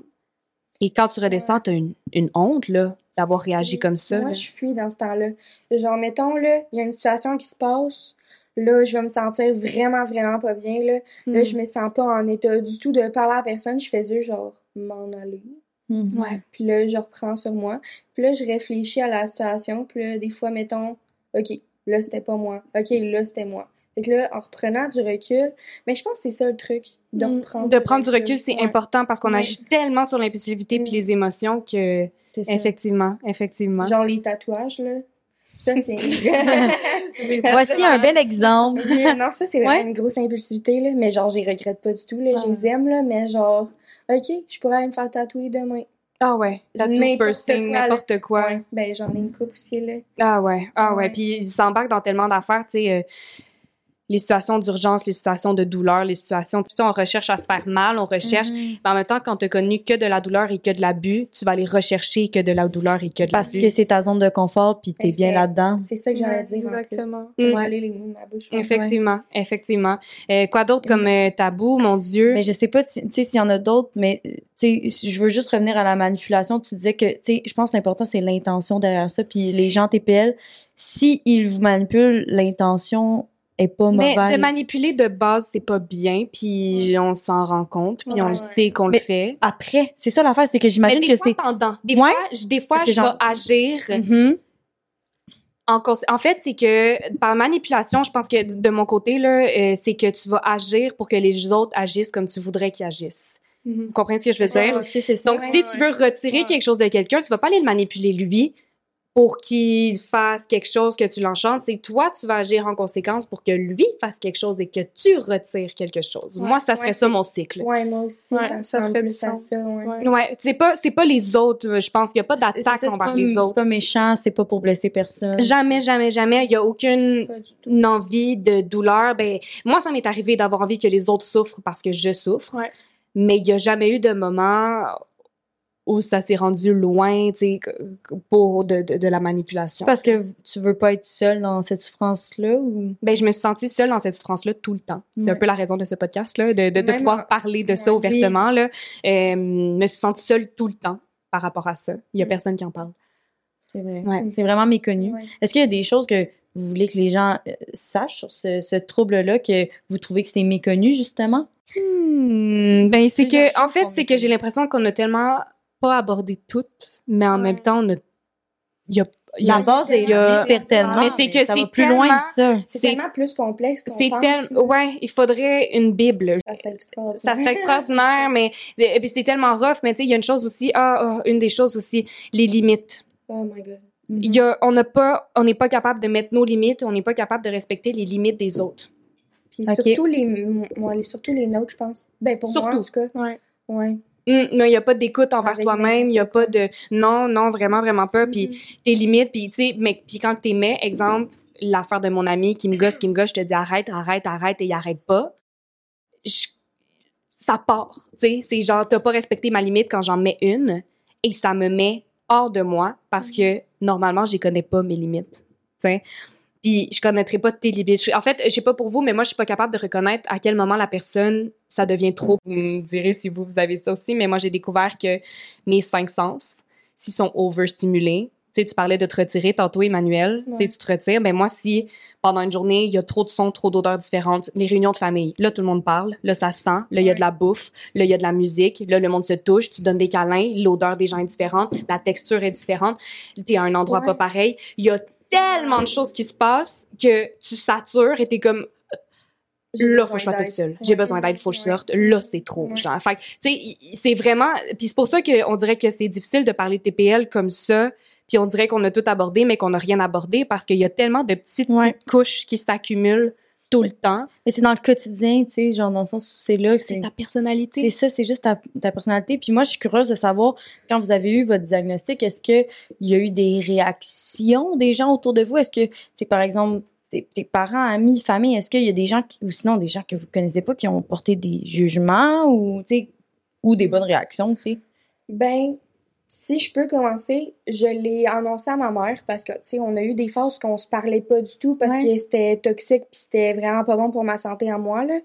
Et quand tu redescends, t'as une, une honte là d'avoir réagi comme ça. Moi, là. je fuis dans ce temps-là. Genre, mettons, là, il y a une situation qui se passe. Là, je vais me sentir vraiment, vraiment pas bien. Là, là Hmm. je me sens pas en état du tout de parler à la personne. Je fais juste, genre, m'en aller. Mhm. Ouais. Puis là, je reprends sur moi. Puis là, je réfléchis à la situation. Puis là, des fois, mettons, OK, là, c'était pas moi. OK, là, c'était moi. Fait que là, en reprenant du recul, mais je pense que c'est ça le truc, de Mm. reprendre De prendre du recul, c'est Ouais. important parce qu'on Ouais. agit tellement sur l'impulsivité puis les émotions que effectivement, effectivement. Genre les tatouages, là. Ça, c'est... Voici un bel exemple. Non, ça, c'est vraiment Ouais. une grosse impulsivité, là. Mais genre, j'y regrette pas du tout, là. Je les aime, là. Mais genre, OK, je pourrais aller me faire tatouer demain. Ah ouais, tattoo N'importe piercing, n'importe quoi. Ouais. Ben, j'en ai une coupe aussi, là. Ah ouais, ah ouais. Ouais. Puis ils s'embarquent dans tellement d'affaires, tu sais, euh, les situations d'urgence, les situations de douleur, les situations, tu sais, on recherche à se faire mal, on recherche. Mais en même temps, quand tu as connu que de la douleur et que de l'abus, tu vas aller rechercher que de la douleur et que de Parce l'abus. que c'est ta zone de confort puis t'es Ben, bien là-dedans. C'est ça que j'allais dire. exactement. Mm. Aller les mots de ma bouche. ouais. Effectivement, effectivement. Euh, quoi d'autre comme euh, tabou, mon Dieu? Mais je sais pas, si- tu sais, s'il y en a d'autres, mais tu sais, je veux juste revenir à la manipulation. Tu disais que, tu sais, je pense que l'important c'est l'intention derrière ça. Puis les gens TPL, si ils vous manipulent, l'intention est pas Mais mauvaise. de manipuler de base, c'est pas bien, puis on s'en rend compte, puis Ouais, on le ouais. sait qu'on le Mais- fait. Après, c'est ça l'affaire, c'est que j'imagine que c'est. pendant. Des Ouais. fois, je, des fois, je vais agir Mhm. en fait, c'est que par manipulation, je pense que de mon côté, là, euh, c'est que tu vas agir pour que les autres agissent comme tu voudrais qu'ils agissent. Mhm. Vous comprenez ce que je veux dire? Ouais, aussi, c'est ça. Donc, Ouais, si ouais, tu veux retirer Ouais. quelque chose de quelqu'un, tu vas pas aller le manipuler lui pour qu'il fasse quelque chose que tu l'enchantes. C'est toi, tu vas agir en conséquence pour que lui fasse quelque chose et que tu retires quelque chose. Ouais, Moi, ça serait ouais, ça c'est- mon cycle. Ouais, moi aussi. Ouais, ça me ferait du sens. ça, ouais. C'est pas c'est pas les autres, je pense qu'il y a pas C'est- c'est d'attaque c'est envers pas- les C'est autres. pas méchant, c'est pas pour blesser personne. Jamais jamais jamais, il y a aucune envie de douleur. Ben moi ça m'est arrivé d'avoir envie que les autres souffrent parce que je souffre. Ouais. Mais il y a jamais eu de moment où ça s'est rendu loin, tu sais, pour de, de, de la manipulation? Parce que tu veux pas être seule dans cette souffrance-là ou? Ben, je me suis sentie seule dans cette souffrance-là tout le temps. C'est un peu la raison de ce podcast-là, de, de, pouvoir en- parler de ça ouvertement. Là. Euh, me suis sentie seule tout le temps par rapport à ça. Il y a Mm. personne qui en parle. C'est vrai. Ouais. C'est vraiment méconnu. Ouais. Est-ce qu'il y a des choses que vous voulez que les gens euh, sachent sur ce, ce trouble-là, que vous trouvez que c'est méconnu, justement? Hmm, ben, c'est que, en fait, c'est que j'ai l'impression qu'on a tellement pas abordé toutes, mais en Ouais. même temps, on a, il y a, La base est a- certainement, mais c'est que c'est plus loin que ça. C'est tellement plus complexe qu'on c'est pense. tel, ouais, il faudrait une bible. Ça serait extraordinaire. Ça serait extraordinaire, mais, et puis c'est tellement rough, mais tu sais, il y a une chose aussi, ah, ah, une des choses aussi, les limites. Oh my god. Il y a, on n'a pas, on n'est pas capable de mettre nos limites, on n'est pas capable de respecter les limites des autres. Puis surtout, les, les- surtout les nôtres, je pense. Ben, pour moi, en Surtout. tout cas. Ouais. Ouais. Hum, non, il n'y a pas d'écoute envers toi-même, il n'y a pas de, non, non, vraiment, vraiment pas, puis Mhm. tes limites, puis tu sais, mais puis quand t'aimais, exemple, l'affaire de mon ami qui me gosse, qui me gosse, je te dis arrête, arrête, arrête, et il arrête pas, je- ça part, tu sais, c'est genre, t'as pas respecté ma limite quand j'en mets une, et ça me met hors de moi, parce que normalement, je connais pas mes limites, tu sais. Puis je connaîtrais pas tes limites. En fait, je sais pas pour vous, mais moi, je suis pas capable de reconnaître à quel moment la personne, ça devient trop. Vous me direz si vous, vous avez ça aussi, mais moi, j'ai découvert que mes cinq sens, s'ils sont overstimulés, tu sais, tu parlais de te retirer tantôt, Emmanuel, tu sais, tu te retires, mais moi, si pendant une journée, il y a trop de sons, trop d'odeurs différentes, les réunions de famille, là, tout le monde parle, là, ça se sent, là, il y a de la bouffe, là, il y a de la musique, là, le monde se touche, tu donnes des câlins, l'odeur des gens est différente, la texture est différente, t'es à un endroit Ouais. pas pareil, il y a tellement de choses qui se passent que tu satures et t'es comme là faut que je sois toute seule. J'ai besoin d'aide faut que je sorte. Là c'est trop Ouais. genre. Fait tu sais c'est vraiment puis c'est pour ça qu'on dirait que c'est difficile de parler de TPL comme ça puis on dirait qu'on a tout abordé mais qu'on n'a rien abordé parce qu'il y a tellement de petites, Ouais. petites couches qui s'accumulent tout le temps Mais c'est dans le quotidien, tu sais, genre dans le sens où c'est là, que c'est c'est ta personnalité C'est ça, c'est juste ta, ta personnalité. Puis moi, je suis curieuse de savoir, quand vous avez eu votre diagnostic, est-ce qu'il y a eu des réactions des gens autour de vous? Est-ce que, tu sais, par exemple, tes, tes parents, amis, famille, est-ce qu'il y a des gens, qui- ou sinon des gens que vous connaissez pas qui ont porté des jugements ou, tu sais, ou des bonnes réactions, tu sais? Ben, si je peux commencer, je l'ai annoncé à ma mère parce que, tu sais, on a eu des phases qu'on se parlait pas du tout parce Ouais. que c'était toxique puis c'était vraiment pas bon pour ma santé à moi, là.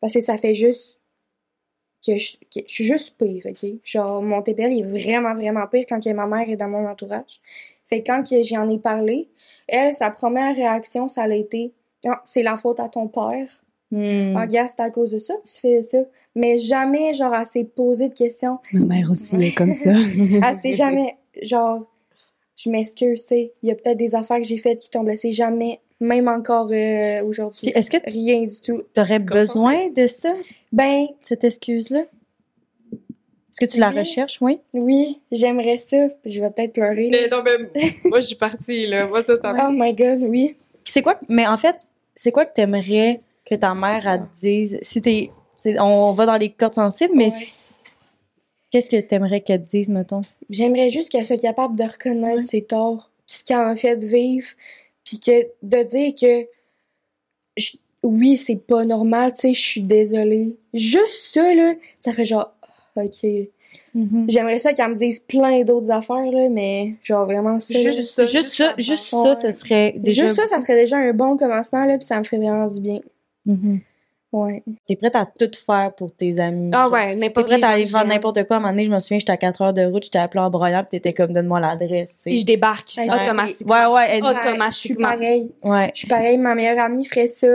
Parce que ça fait juste que je, que je suis juste pire, OK? Genre, mon TPL est vraiment, vraiment pire quand que ma mère est dans mon entourage. Fait que quand j'en ai parlé, elle, sa première réaction, ça a été « Ah, c'est la faute à ton père. Ah, gars, c'est à cause de ça que tu fais ça. » Mais jamais, genre, elle s'est posé de questions. Ma mère aussi est comme ça. Elle jamais, genre, je m'excuse, tu sais, il y a peut-être des affaires que j'ai faites qui t'ont blessé, jamais, même encore euh, Puis aujourd'hui. est-ce que Rien du tout. tu aurais besoin de ça, Ben, cette excuse-là? Est-ce que tu la Oui. recherches, oui? oui, j'aimerais ça. Je vais peut-être pleurer. Mais non, mais moi je suis partie là moi ça ça Oh my god, oui. C'est quoi, mais en fait, c'est quoi que t'aimerais que ta mère, te dise? Si t'es, on va dans les cordes sensibles, mais Ouais. si- qu'est-ce que t'aimerais qu'elle te dise, mettons? J'aimerais juste qu'elle soit capable de reconnaître Ouais. ses torts, pis ce qu'elle m'a fait vivre, puis que de dire que je- oui, c'est pas normal, tu sais, je suis désolée. Juste ça, là, ça fait genre, ah, ok. J'aimerais ça qu'elle me dise plein d'autres affaires, là, mais genre vraiment ça. là. Juste ça, Juste juste ça, ça, juste ça, ce serait déjà... Juste ça, ça serait déjà un bon commencement, là, puis ça me ferait vraiment du bien. Mhm. Ouais. T'es prête à tout faire pour tes amis. ah ouais T'es n'importe prête les à gens aller faire n'importe quoi. À un moment donné, je me souviens, j'étais à 4 heures de route, j'étais appelée en broyant, pis t'étais comme, donne-moi l'adresse, je débarque Ouais, automatiquement Ouais, ouais, elle- Je suis automatiquement pareille. ouais. Je suis pareille. Ma meilleure amie ferait ça.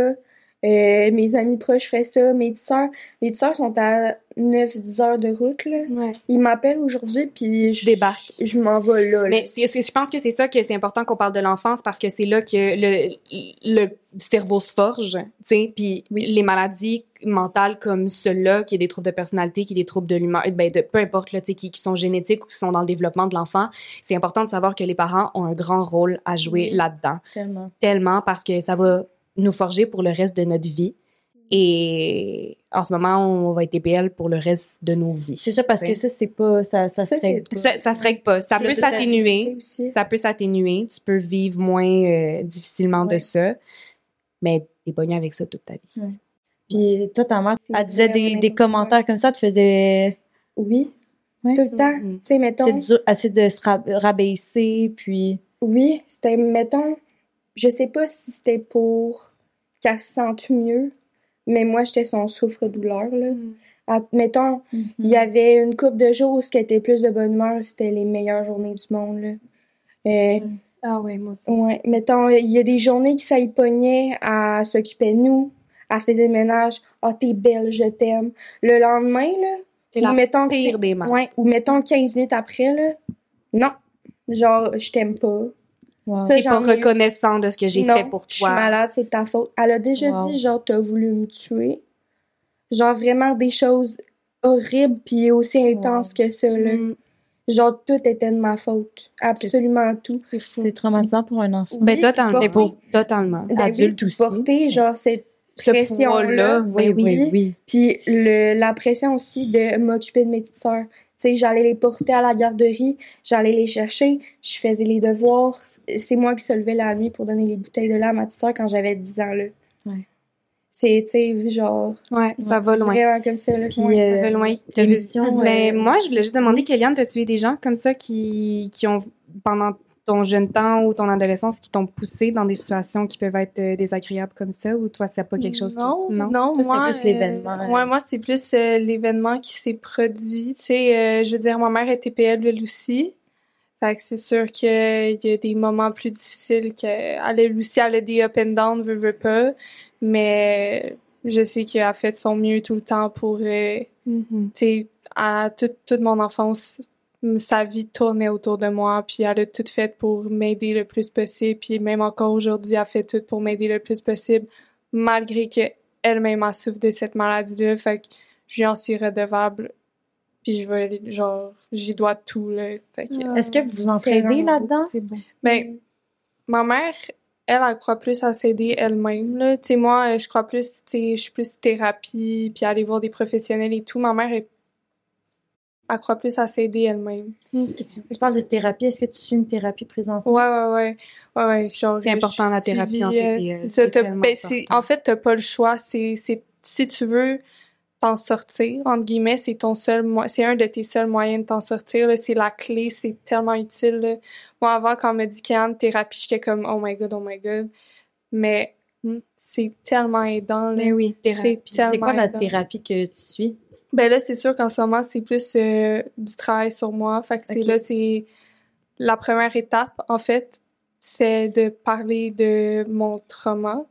Euh, mes amis proches feraient ça. Mes petites sœurs, mes petites sœurs sont à 9-10 heures de route, là. ouais Ils m'appellent aujourd'hui, puis je débarque Je m'en vais là. là. Mais c'est- c'est- je pense que c'est ça que c'est important qu'on parle de l'enfance parce que c'est là que le, le cerveau se forge, tu sais, puis les maladies mentales comme ceux-là, qui est des troubles de personnalité, qui est des troubles de l'humeur, ben de, peu importe, là, tu sais, qui, qui sont génétiques ou qui sont dans le développement de l'enfant, c'est important de savoir que les parents ont un grand rôle à jouer Oui. là-dedans. Tellement. Tellement parce que ça va nous forger pour le reste de notre vie. Et en ce moment, on va être TPL pour le reste de nos vies. C'est ça, parce que ça, c'est pas, ça, ça Ça, se règle pas. Ça, ça se règle pas. Ça peut s'atténuer. Ça peut s'atténuer. Tu peux vivre moins euh, difficilement de ça. Mais t'es pogné avec ça toute ta vie. Ouais. Puis toi, ta mère, elle disait des, commentaires comme ça, tu faisais... Oui, Ouais. tout le temps. Mhm. Tu sais, mettons. C'est dur, assez de se rab- rabaisser, puis... Oui, c'était, mettons, je sais pas si c'était pour qu'elle se sente mieux, mais moi, j'étais son souffre-douleur, là. Ah, mettons, il y avait une couple de jours où ce qui était plus de bonne humeur, c'était les meilleures journées du monde, là. Euh, Ah ouais, moi aussi. Ouais, mettons, il y a des journées qui ça y pognait, elle s'occupait de nous, elle faisait le ménage. Ah, t'es belle, je t'aime. Le lendemain, là, C'est ou la mettons, pire des ouais, ou mettons 15 minutes après, là, non. Genre, je t'aime pas. Wow. T'es pas eu. reconnaissant de ce que j'ai fait pour Je suis toi. malade, c'est de ta faute. Elle a déjà Wow. dit, genre, t'as voulu me tuer. Genre, vraiment des choses horribles puis aussi intenses que ça, là. Mm. Genre, tout était de ma faute. Absolument tout. C'est traumatisant pour un enfant. Ben, Oui, totalement. Totalement. Ben oui, adulte aussi. porter, genre, cette Ce pression-là. poids-là, ben oui, oui, oui. Puis le, la pression aussi de m'occuper de mes petites sœurs. Tu sais, j'allais les porter à la garderie, j'allais les chercher, je faisais les devoirs. C'est moi qui se levais la nuit pour donner les bouteilles de lait à ma petite quand j'avais 10 ans, là. Ouais. C'est, tu sais, genre, Ouais, ça va loin. vraiment comme ça, là. Puis, Ouais, euh, Ça va loin. Ben, euh, moi, je voulais juste demander, Kéliane, t'as tué des gens comme ça qui, qui ont, pendant ton jeune temps ou ton adolescence, qui t'ont poussé dans des situations qui peuvent être euh, désagréables comme ça, ou toi, c'est pas quelque chose qui... Non, non, c'était moi, plus l'événement, euh, euh. ouais, moi, c'est plus euh, l'événement qui s'est produit. Tu sais, euh, je veux dire, ma mère est TPL, elle aussi. Fait que c'est sûr qu'il y a des moments plus difficiles qu'elle elle aussi, elle a des up and down, veut, veut pas. Mais je sais qu'elle a fait son mieux tout le temps pour, euh, Mhm. tu sais, à toute, toute mon enfance, sa vie tournait autour de moi, puis elle a tout fait pour m'aider le plus possible, puis même encore aujourd'hui, elle fait tout pour m'aider le plus possible, malgré que elle-même a souffert de cette maladie-là, fait que je lui en suis redevable, puis je vais, genre, j'y dois tout, là, fait que... Est-ce que vous vous entraidez vraiment là-dedans? C'est bon. Ben, ma mère, elle, elle croit plus à s'aider elle-même, là. Tu sais, moi, je crois plus, tu sais, je suis plus thérapie, puis aller voir des professionnels et tout. Ma mère, elle, elle croit plus à s'aider elle-même. Tu, tu parles de thérapie. Est-ce que tu suis une thérapie présente? Ouais, ouais, ouais. Ouais, ouais. genre, C'est important, la thérapie en ben, important. En fait, t'as pas le choix. C'est, c'est, si tu veux t'en sortir, entre guillemets, c'est ton seul mo- c'est un de tes seuls moyens de t'en sortir, là. C'est la clé, c'est tellement utile, là. Moi, avant, quand on m'a dit qu'il y a une thérapie, j'étais comme, oh my god, oh my god. Mais, Hmm. c'est tellement aidant, là. Mais oui, C'est thérapie. tellement C'est quoi la thérapie que tu suis? Ben là, c'est sûr qu'en ce moment, c'est plus euh, du travail sur moi. Fait que c'est là, c'est la première étape, en fait, c'est de parler de mon trauma.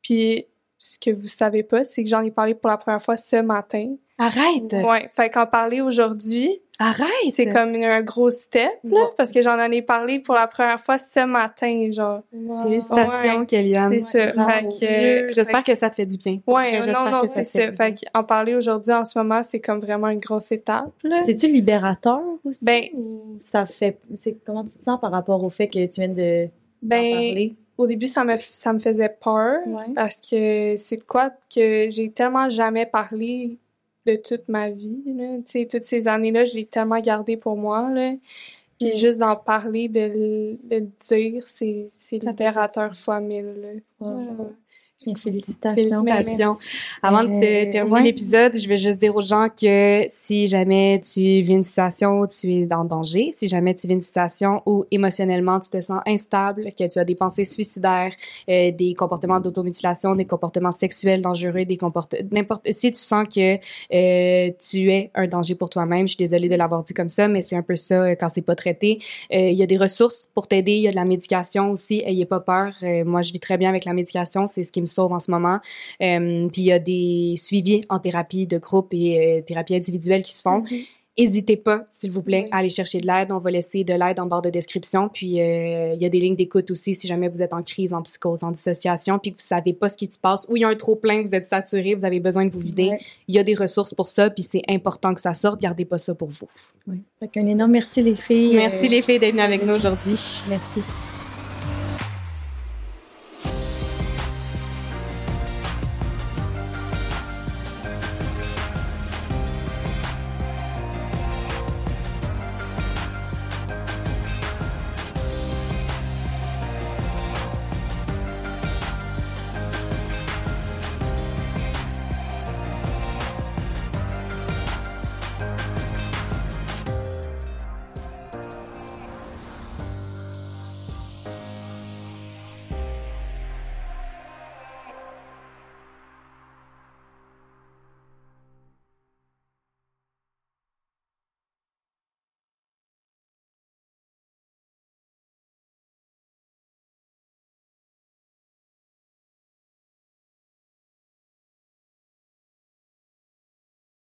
Puis, ce que vous savez pas, c'est que j'en ai parlé pour la première fois ce matin. Arrête! Ouais, fait qu'en parler aujourd'hui, Arrête! c'est comme une- un gros step, là, parce que j'en en ai parlé pour la première fois ce matin, genre. Félicitations, Ouais, Kéliane. C'est ça. Fait que- J'espère que ça te fait du bien. Ouais, non, j'espère non, que c'est fait ça. du bien. Fait qu'en parler aujourd'hui, en ce moment, c'est comme vraiment une grosse étape, là. C'est-tu libérateur aussi? Ben, Ou ça fait. C'est comment tu te sens par rapport au fait que tu viens de Ben, parler? au début, ça me, ça me faisait peur Ouais. parce que c'est de quoi que j'ai tellement jamais parlé de toute ma vie. Là. Tu sais, toutes ces années-là, je l'ai tellement gardé pour moi. Là. Puis Mm. juste d'en parler, de, le- de le dire, c'est c'est libérateur fois mille. là. Ouais. Ouais. Félicitations. Félicitations. Avant de Euh, te- terminer ouais. l'épisode, je vais juste dire aux gens que si jamais tu vis une situation où tu es en danger, si jamais tu vis une situation où émotionnellement tu te sens instable, que tu as des pensées suicidaires, euh, des comportements d'automutilation, des comportements sexuels dangereux, des comportements n'importe si tu sens que euh, tu es un danger pour toi-même, je suis désolée de l'avoir dit comme ça, mais c'est un peu ça euh, quand c'est pas traité. Il y a des ressources pour t'aider, il y a de la médication aussi, ayez pas peur. Moi, je vis très bien avec la médication, c'est ce qui me sauve en ce moment. Euh, puis il y a des suivis en thérapie de groupe et euh, thérapie individuelle qui se font. N'hésitez pas, s'il vous plaît, Oui. à aller chercher de l'aide. On va laisser de l'aide en barre de description. Puis euh, il y a des lignes d'écoute aussi si jamais vous êtes en crise, en psychose, en dissociation, puis que vous savez pas ce qui se passe, ou il y a un trop plein, vous êtes saturé, vous avez besoin de vous vider. Il y a des ressources pour ça, puis c'est important que ça sorte. Gardez pas ça pour vous. Ouais. Fait qu'un énorme merci les filles. Merci Euh, les filles d'être venues avec nous aujourd'hui. Merci.